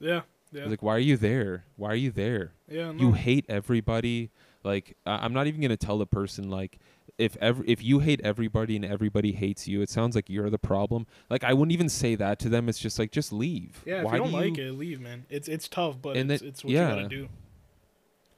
yeah, I yeah, was like, "Why are you there? Why are you there? yeah. No. You hate everybody." Like I- I'm not even gonna tell the person like if ever if you hate everybody and everybody hates you, it sounds like you're the problem. Like I wouldn't even say that to them. It's just like just leave. yeah, if Why you don't do like it, leave, man. It's it's tough, but And it's, that- it's what yeah. you gotta do.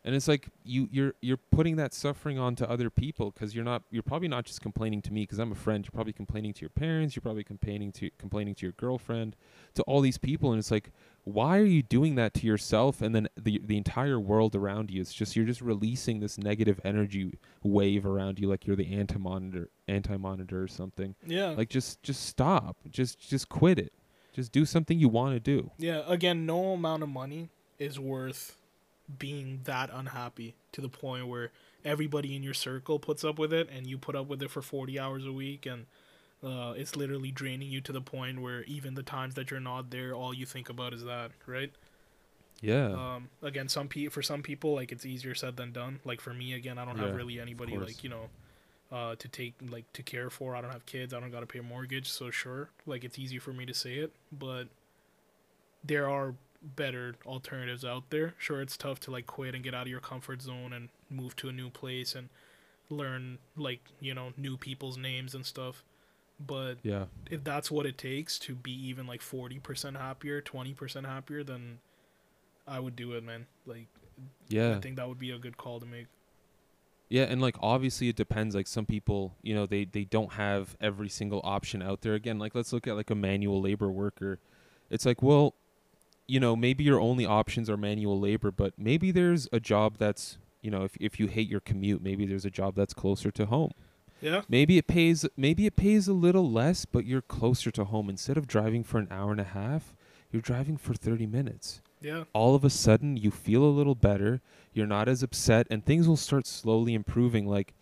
And it's like you you're you're putting that suffering onto other people because you're not you're probably not just complaining to me because I'm a friend. You're probably complaining to your parents. You're probably complaining to complaining to your girlfriend, to all these people. And it's like, why are you doing that to yourself and then the the entire world around you? It's just you're just releasing this negative energy wave around you, like you're the anti monitor anti monitor or something. Yeah, Like just just stop. Just just quit it. Just do something you want to do. Yeah, again, no amount of money is worth being that unhappy to the point where everybody in your circle puts up with it and you put up with it for 40 hours a week and uh, it's literally draining you to the point where even the times that you're not there all you think about is that right? Yeah. um, again some pe- for some people like it's easier said than done. Like for me again i don't have really anybody like you know uh, to take like to care for. I don't have kids. I don't gotta pay a mortgage. So sure. Like it's easy for me to say it. But there are better alternatives out there sure it's tough to like quit and get out of your comfort zone and move to a new place and learn like you know new people's names and stuff but yeah. if that's what it takes to be even like 40% happier 20% happier then i would do it man like Yeah. i think that would be a good call to make Yeah, and like obviously it depends. Like some people, you know, they they don't have every single option out there. Again, like let's look at like a manual labor worker. It's like, well, you know, maybe your only options are manual labor, but maybe there's a job that's, you know, if if you hate your commute, maybe there's a job that's closer to home. yeah. Maybe it pays maybe it pays a little less, but you're closer to home. Instead of driving for an hour and a half, you're driving for 30 minutes. Yeah. All of a sudden you feel a little better. You're not as upset and things will start slowly improving. Like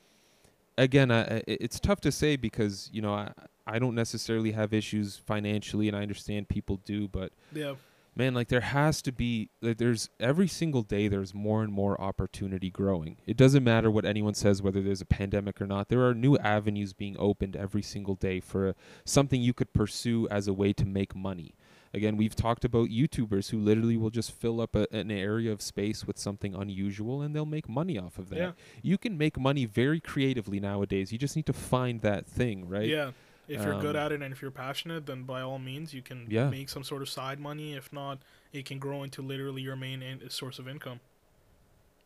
again I, it's tough to say because you know I, I don't necessarily have issues financially and i understand people do but yeah man like there has to be like there's every single day there's more and more opportunity growing. It doesn't matter what anyone says whether there's a pandemic or not. There are new avenues being opened every single day for uh, something you could pursue as a way to make money. Again we've talked about youtubers who literally will just fill up a, an area of space with something unusual and they'll make money off of that. Yeah. You can make money very creatively nowadays. You just need to find that thing right? Yeah if you're good Um, at it and if you're passionate then by all means you can Yeah. make some sort of side money if not it can grow into literally your main in- source of income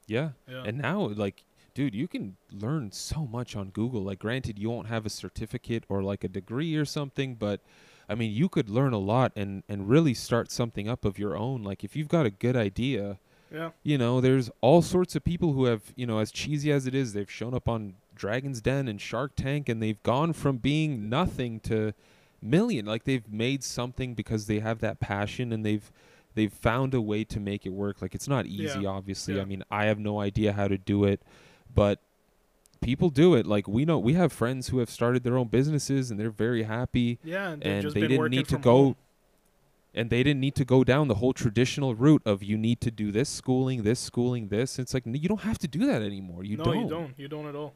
yeah yeah And now, like, dude, you can learn so much on Google. Like, granted, you won't have a certificate or like a degree or something, but I mean, you could learn a lot and and really start something up of your own. Like, if you've got a good idea, yeah you know, there's all sorts of people who have, you know, as cheesy as it is, they've shown up on Dragon's Den and Shark Tank, and they've gone from being nothing to million. Like, they've made something because they have that passion and they've they've found a way to make it work. Like it's not easy, Yeah. obviously. Yeah. I mean, I have no idea how to do it, but people do it. Like we know we have friends who have started their own businesses and they're very happy Yeah, and, and they didn't need to go home. and they didn't need to go down the whole traditional route of you need to do this schooling, this schooling, this. It's like you don't have to do that anymore. You no, don't. you don't. You don't at all.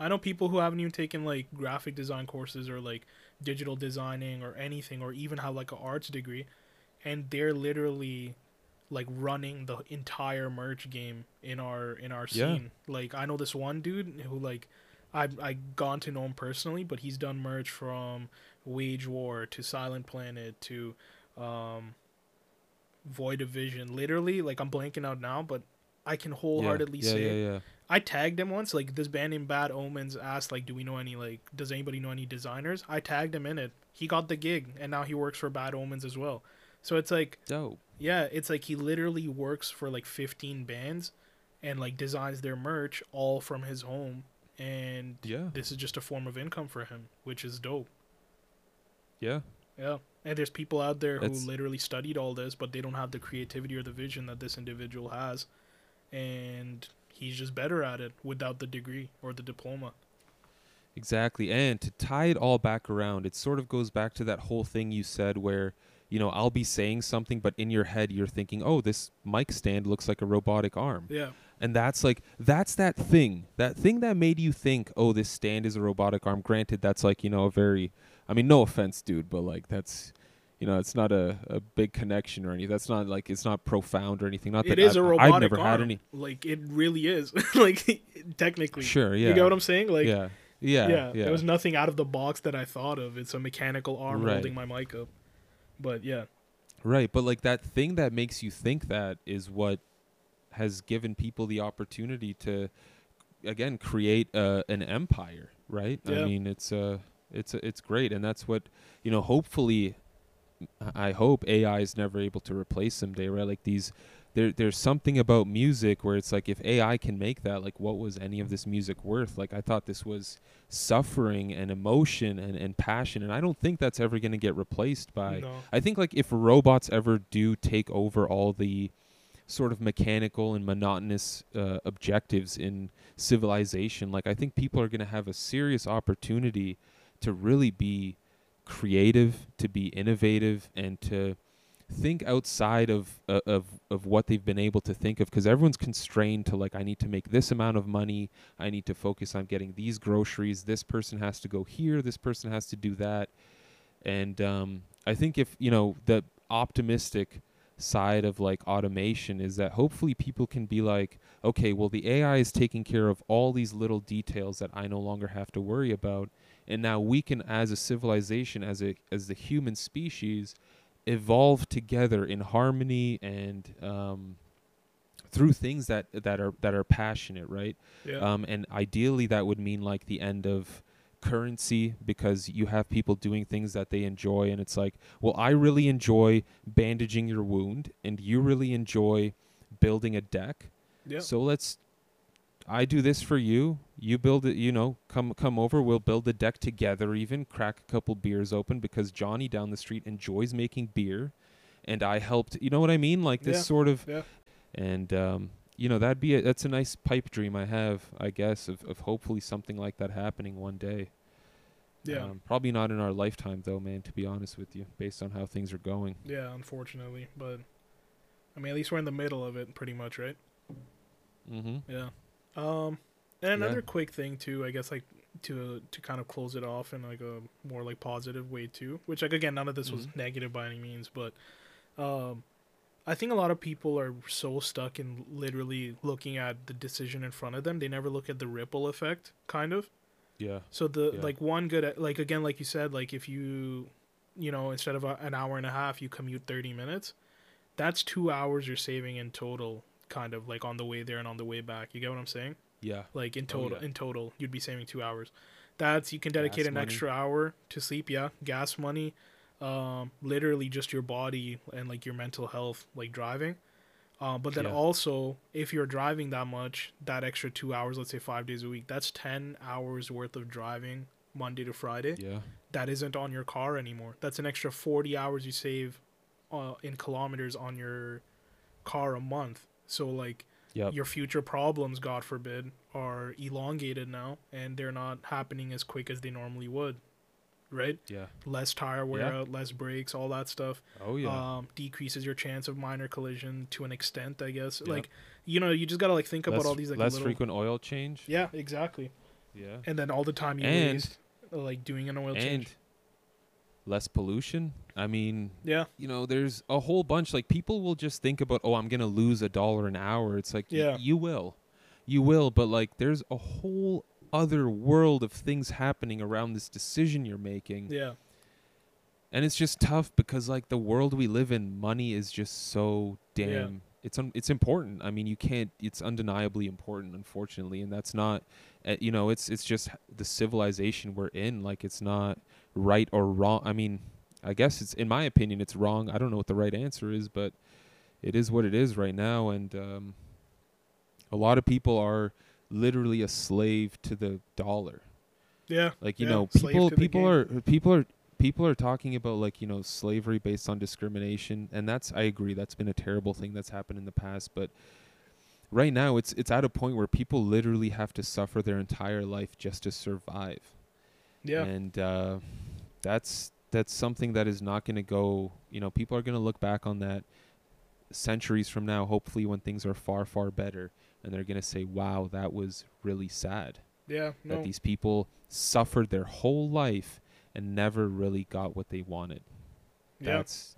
I know people who haven't even taken like graphic design courses or like digital designing or anything, or even have like an arts degree, and they're literally like running the entire merch game in our in our Yeah. scene. Like I know this one dude who like I I gone to know him personally, but he's done merch from Wage War to Silent Planet to um Void Vision. Literally, like I'm blanking out now, but I can Yeah, wholeheartedly yeah, say yeah, yeah. I tagged him once. Like this band named Bad Omens asked, like, do we know any like, does anybody know any designers? I tagged him in it. He got the gig, and now he works for Bad Omens as well. So it's like, Dope. yeah, it's like he literally works for like 15 bands, and like designs their merch all from his home. And Yeah. this is just a form of income for him, which is dope. Yeah. Yeah. And there's people out there who That's- literally studied all this, but they don't have the creativity or the vision that this individual has. And he's just better at it without the degree or the diploma. Exactly. And to tie it all back around, it sort of goes back to that whole thing you said where, you know, I'll be saying something, but in your head you're thinking, oh, this mic stand looks like a robotic arm. Yeah. And that's like, that's that thing, that thing that made you think, oh, this stand is a robotic arm. Granted, that's like, you know, a very, I mean, no offense, dude, but like, that's, you know, it's not a, a big connection or anything. That's not like, it's not profound or anything. Not that that is I've, a robotic I've never arm. had any. Like it really is. like technically. Sure. Yeah. You get what I'm saying? Like yeah. Yeah. yeah, Yeah. There was nothing out of the box that I thought of. It's a mechanical arm Right. holding my mic up. But yeah. Right, but like that thing that makes you think that is what has given people the opportunity to again create uh, an empire, right? yeah. I mean, it's uh it's it's great and that's what, you know, hopefully I hope AI is never able to replace someday, right? Like these there there's something about music where it's like if AI can make that, like what was any of this music worth? Like I thought this was suffering and emotion and, and passion and I don't think that's ever gonna get replaced by no. I think like if robots ever do take over all the sort of mechanical and monotonous uh, objectives in civilization, like I think people are going to have a serious opportunity to really be creative, to be innovative, and to think outside of uh, of of what they've been able to think of because everyone's constrained to like I need to make this amount of money, I need to focus on getting these groceries, this person has to go here, this person has to do that. And um, I think if you know the optimistic side of like automation is that hopefully people can be like, okay, well the AI is taking care of all these little details that I no longer have to worry about, and now we can, as a civilization, as a as the human species, evolve together in harmony and um, through things that that are that are passionate, right? Yeah. Um, and ideally, that would mean like the end of currency because you have people doing things that they enjoy, and it's like, well, I really enjoy bandaging your wound, and you really enjoy building a deck. yeah. So let's. I do this for you. You build it. You know, come come over. We'll build the deck together. Even crack a couple beers open because Johnny down the street enjoys making beer, and I helped. You know what I mean? Like this Yeah, sort of yeah. and um, you know that'd be a, that's a nice pipe dream I have, I guess, of, of hopefully something like that happening one day. Yeah. Um, probably not in our lifetime, though, man. To be honest with you, based on how things are going. yeah, unfortunately. But I mean at least we're in the middle of it pretty much, right? Mm-hmm. Yeah. Um and Yeah. another quick thing too, I guess like to to kind of close it off in like a more like positive way too, which like again none of this was Mhm. negative by any means, but um I think a lot of people are so stuck in literally looking at the decision in front of them, they never look at the ripple effect kind of. Yeah. So the Yeah. like one good like again like you said like if you you know instead of a, an hour and a half you commute 30 minutes, that's 2 hours you're saving in total kind of like on the way there and on the way back. You get what I'm saying? Yeah. Like in Oh, total yeah. in total you'd be saving 2 hours. That's you can dedicate Gas an money. extra hour to sleep, yeah, gas money, um literally just your body and like your mental health like driving. Uh, but then Yeah. also, if you're driving that much, that extra two hours, let's say five days a week, that's 10 hours worth of driving Monday to Friday Yeah. that isn't on your car anymore. That's an extra 40 hours you save uh, in kilometers on your car a month. So like Yep. your future problems, God forbid, are elongated now, and they're not happening as quick as they normally would. Right? Yeah. Less tire wear Yeah. out, less brakes, all that stuff. Oh yeah. Um, decreases your chance of minor collision to an extent, I guess. Yep. Like, you know, you just gotta like think about all these like less little. frequent oil change. Yeah, exactly. Yeah. And then all the time you And- waste, like doing an oil and change. less pollution. I mean, Yeah, you know, there's a whole bunch. Like people will just think about, oh, I'm gonna lose a dollar an hour. It's like, y- Yeah. you will, you will. But like, there's a whole other world of things happening around this decision you're making, yeah, and it's just tough because like the world we live in, money is just so damn. Yeah. It's un- it's important. I mean, you can't. It's undeniably important, unfortunately, and that's not. Uh, you know, it's it's just the civilization we're in. Like, it's not right or wrong. I mean, I guess it's in my opinion, it's wrong. I don't know what the right answer is, but it is what it is right now, and um, a lot of people are literally a slave to the dollar. yeah. Like you Yeah, know, people people are people are people are talking about like you know slavery based on discrimination, and that's I agree that's been a terrible thing that's happened in the past, but right now it's it's at a point where people literally have to suffer their entire life just to survive. Yeah, And uh, that's that's something that is not going to go. You know, people are going to look back on that centuries from now, hopefully when things are far far better, and they're going to say, "Wow, that was really sad." yeah. No, That these people suffered their whole life and never really got what they wanted. yeah, That's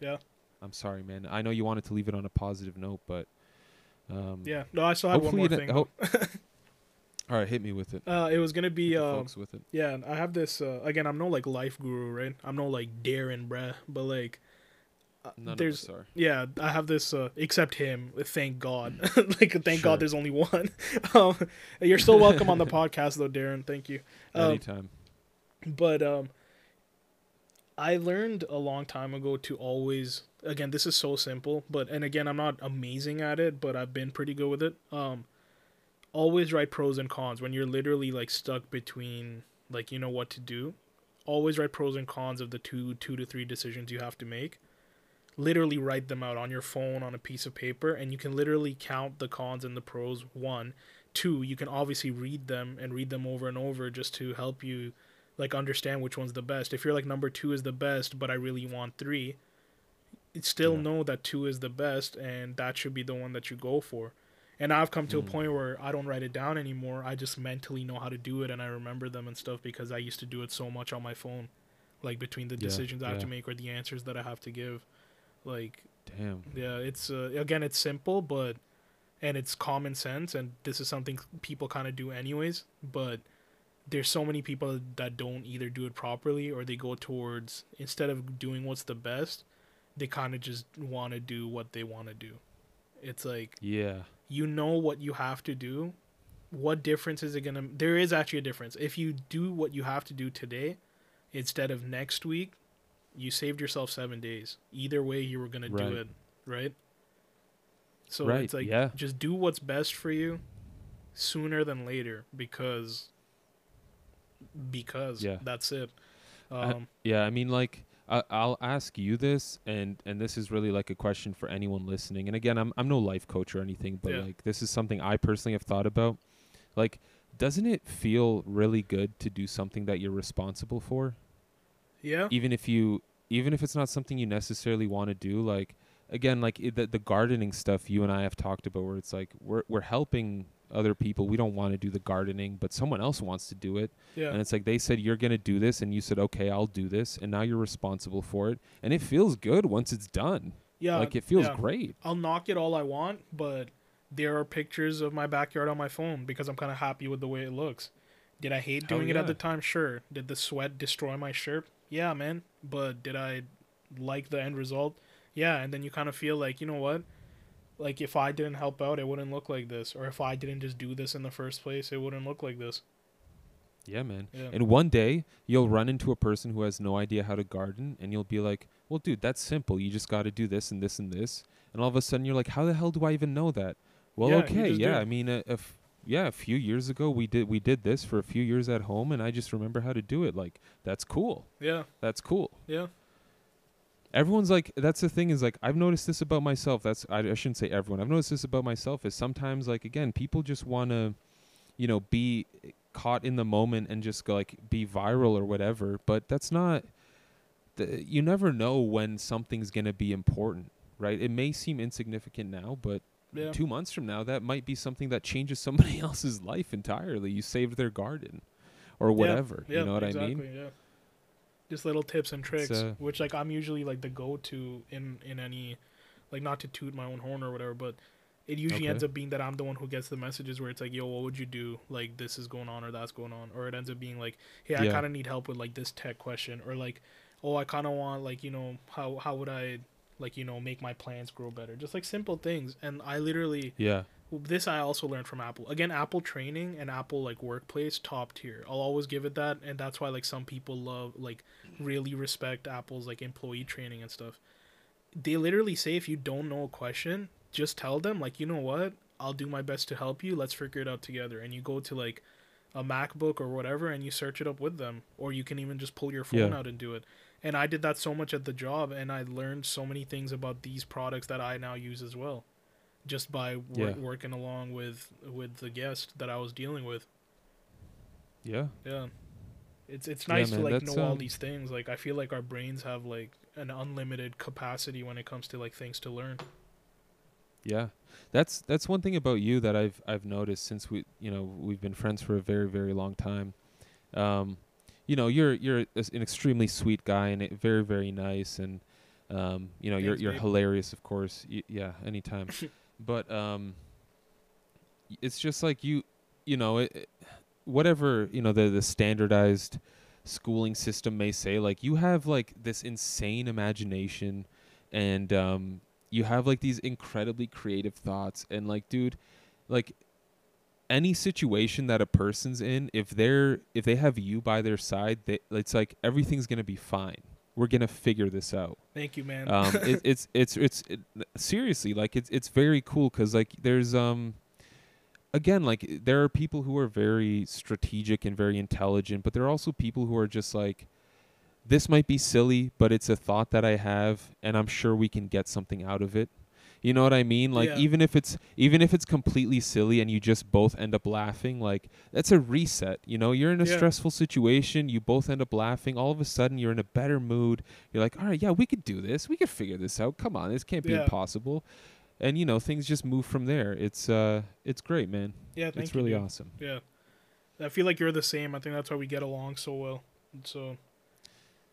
yeah, I'm sorry, man. I know you wanted to leave it on a positive note, but um, yeah. No, I still have one more thing. hope- All right, hit me with it. Uh, it was gonna be uh, folks with it. yeah. I have this uh, again. I'm no like life guru, right? I'm no like Darren, bruh. But like, uh, None there's of us are. yeah. I have this uh, except him. Thank God. like thank Sure. God, there's only one. um, you're still welcome on the podcast though, Darren. Thank you. Um, Anytime. but um i learned a long time ago to always again this is so simple but and again i'm not amazing at it but i've been pretty good with it um always write pros and cons when you're literally like stuck between like you know what to do. Always write pros and cons of the two two to three decisions you have to make. Literally write them out on your phone on a piece of paper and you can literally count the cons and the pros. One. Two you can obviously read them and read them over and over just to help you like understand which one's the best. If you're like number two is the best but i really want three still Yeah. know that two is the best and that should be the one that you go for and i've come to Mm. a point where i don't write it down anymore i just mentally know how to do it and i remember them and stuff because i used to do it so much on my phone like between the Yeah, decisions i have to make or the answers that i have to give like Damn. yeah, it's uh, again it's simple, but and it's common sense, and this is something people kind of do anyways. But there's so many people that don't either do it properly or they go towards instead of doing what's the best, they kind of just want to do what they want to do. It's like Yeah. You know what you have to do. What difference is it gonna? There is actually a difference. If you do what you have to do today, instead of next week, you saved yourself seven days. Either way, you were gonna Right. do it, right? So Right, it's like yeah. just do what's best for you, sooner than later, because because Yeah. that's it. I- Um, Yeah, I mean, like, I, I'll ask you this, and and this is really like a question for anyone listening. And again, I'm I'm no life coach or anything, but Yeah. like, this is something I personally have thought about. Like, doesn't it feel really good to do something that you're responsible for, yeah, even if you even if it's not something you necessarily want to do? Like, again, like it, the the gardening stuff you and I have talked about, where it's like we're we're helping other people. We don't want to do the gardening, but someone else wants to do it. yeah, And it's like they said you're gonna do this, and you said okay, I'll do this, and now you're responsible for it, and it feels good once it's done. yeah. like it feels yeah. great. I'll knock it all I want, but there are pictures of my backyard on my phone because I'm kind of happy with the way it looks. Did I hate doing it at the time? Sure. Did the sweat destroy my shirt? Yeah, man. But did I like the end result? Yeah, and then you kind of feel like, you know what? Like if I didn't help out, it wouldn't look like this, or if I didn't just do this in the first place, it wouldn't look like this. Yeah, man. Yeah. And one day you'll run into a person who has no idea how to garden, and you'll be like, "Well, dude, that's simple. You just got to do this and this and this." And all of a sudden you're like, "How the hell do I even know that?" Well, Yeah, okay, yeah. do. I mean, uh, if yeah, a few years ago we did we did this for a few years at home, and I just remember how to do it. Like that's cool. Yeah, That's cool. yeah. Everyone's like that's the thing is like I've noticed this about myself. That's I, I shouldn't say everyone. I've noticed this about myself is sometimes like again people just want to, you know, be caught in the moment and just go like be viral or whatever. But that's not. The, you never know when something's gonna be important, right? It may seem insignificant now, but Yeah. two months from now, that might be something that changes somebody else's life entirely. You saved their garden, or whatever. Yeah, you know what exactly, I mean? Just little tips and tricks, which like I'm usually like the go-to in in any, like not to toot my own horn or whatever, but it usually Okay. ends up being that I'm the one who gets the messages where it's like, yo, what would you do? Like this is going on or that's going on, or it ends up being like, hey, I Yeah. kind of need help with like this tech question, or like, oh, I kind of want like you know how how would I like you know make my plants grow better? Just like simple things, and I literally Yeah. This I also learned from Apple. Again, Apple training and Apple like workplace top tier. I'll always give it that, and that's why like some people love like really respect Apple's like employee training and stuff. They literally say if you don't know a question, just tell them like you know what, I'll do my best to help you. Let's figure it out together. And you go to like a MacBook or whatever, and you search it up with them, or you can even just pull your phone Yeah. out and do it. And I did that so much at the job, and I learned so many things about these products that I now use as well just by wor- Yeah. working along with with the guest that I was dealing with. Yeah. Yeah. It's it's Yeah, nice man, to like know all um, these things. Like I feel like our brains have like an unlimited capacity when it comes to like things to learn. Yeah, that's that's one thing about you that I've I've noticed since we you know we've been friends for a very very long time. Um, you know you're you're an extremely sweet guy and it- very very nice and um, you know you're you're babe. hilarious of course. Y- yeah, anytime. but um, it's just like you you know it, it- whatever you know the the standardized schooling system may say like you have like this insane imagination and um you have like these incredibly creative thoughts and like dude like any situation that a person's in if they're if they have you by their side they it's like everything's gonna be fine we're gonna figure this out Thank you, man. um it, it's it's it's it, seriously like it's it's very cool because like there's um again like there are people who are very strategic and very intelligent but there are also people who are just like this might be silly but it's a thought that i have and i'm sure we can get something out of it you know what i mean like Yeah. even if it's even if it's completely silly and you just both end up laughing like that's a reset you know you're in a Yeah. stressful situation you both end up laughing all of a sudden you're in a better mood you're like all right yeah we could do this we could figure this out come on this can't be Yeah. impossible and you know things just move from there it's uh it's great man yeah, thank it's you. really dude. awesome Yeah. I feel like you're the same. I think that's why we get along so well. So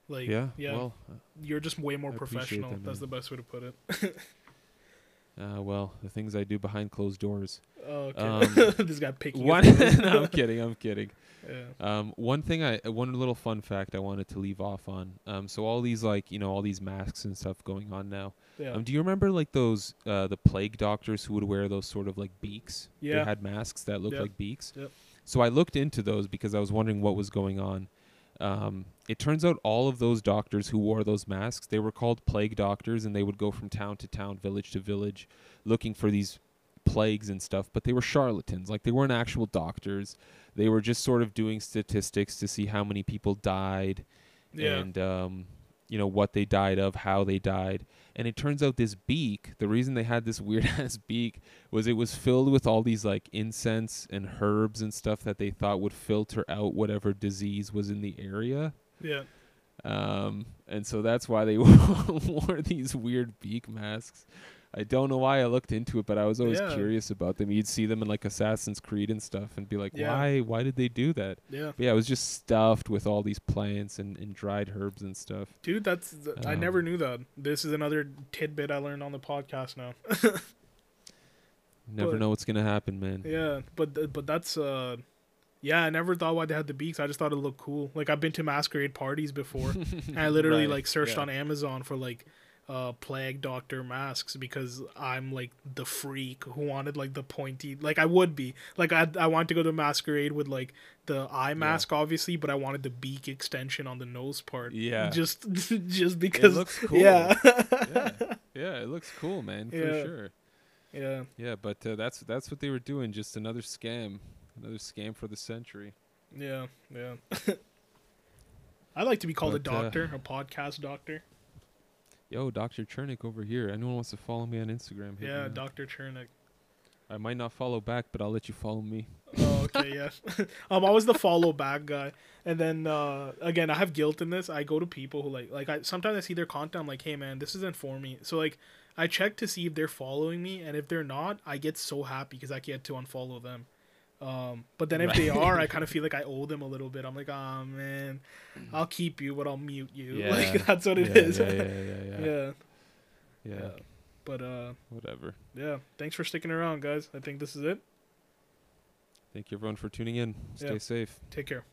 like yeah yeah. well you're just way more I professional. that, That's the best way to put it. uh well the things i do behind closed doors Oh, okay. Um, this guy picking one no, i'm kidding i'm kidding yeah. Um, one thing I, uh, one little fun fact I wanted to leave off on. Um, so all these like you know all these masks and stuff going on now. Yeah. Um, do you remember like those uh the plague doctors who would wear those sort of like beaks? Yeah. They had masks that looked Yep. like beaks. Yep. So I looked into those because I was wondering what was going on. Um, it turns out all of those doctors who wore those masks, they were called plague doctors, and they would go from town to town, village to village, looking for these plagues and stuff. But they were charlatans; like they weren't actual doctors. They were just sort of doing statistics to see how many people died, Yeah. and um, you know what they died of, how they died. And it turns out this beak, the reason they had this weird ass beak was it was filled with all these like incense and herbs and stuff that they thought would filter out whatever disease was in the area. yeah. Um, and so that's why they wore these weird beak masks. I don't know why I looked into it, but I was always Yeah. curious about them. You'd see them in like Assassin's Creed and stuff and be like, Yeah. why why did they do that? Yeah. But yeah, it was just stuffed with all these plants and, and dried herbs and stuff. Dude, that's th- I Um, never knew that. This is another tidbit I learned on the podcast now. Never But- know what's gonna happen, man. yeah, but th- but that's uh yeah, I never thought why they had the beaks. I just thought it looked cool. Like I've been to masquerade parties before. and I literally Right, like searched yeah. on Amazon for like uh plague doctor masks because I'm like the freak who wanted like the pointy like I would be. Like I I wanted to go to masquerade with like the eye mask obviously, but I wanted the beak extension on the nose part. Yeah. Just just because looks cool. Yeah. yeah, yeah, it looks cool, man, for Yeah. sure. yeah. Yeah, but uh, that's that's what they were doing. Just another scam, another scam for the century. Yeah, yeah. I like to be called a But, uh, doctor, a podcast doctor. Yo, Dr. Chernick over here. Anyone wants to follow me on Instagram? hit Yeah. Dr. Chernick. I might not follow back, but I'll let you follow me. Oh, okay, yeah. um, I was the follow back guy, and then uh, again, I have guilt in this. I go to people who like, like I sometimes I see their content. I'm like, hey man, this isn't for me. So like, I check to see if they're following me, and if they're not, I get so happy because I get to unfollow them. Um, but then if they are, I kind of feel like I owe them a little bit. I'm like, oh man, I'll keep you, but I'll mute you. Yeah. Like that's what it yeah, is. Yeah, yeah, yeah, yeah, yeah. But uh, Whatever. yeah. Thanks for sticking around, guys. I think this is it. Thank you everyone for tuning in. Stay safe. Take care.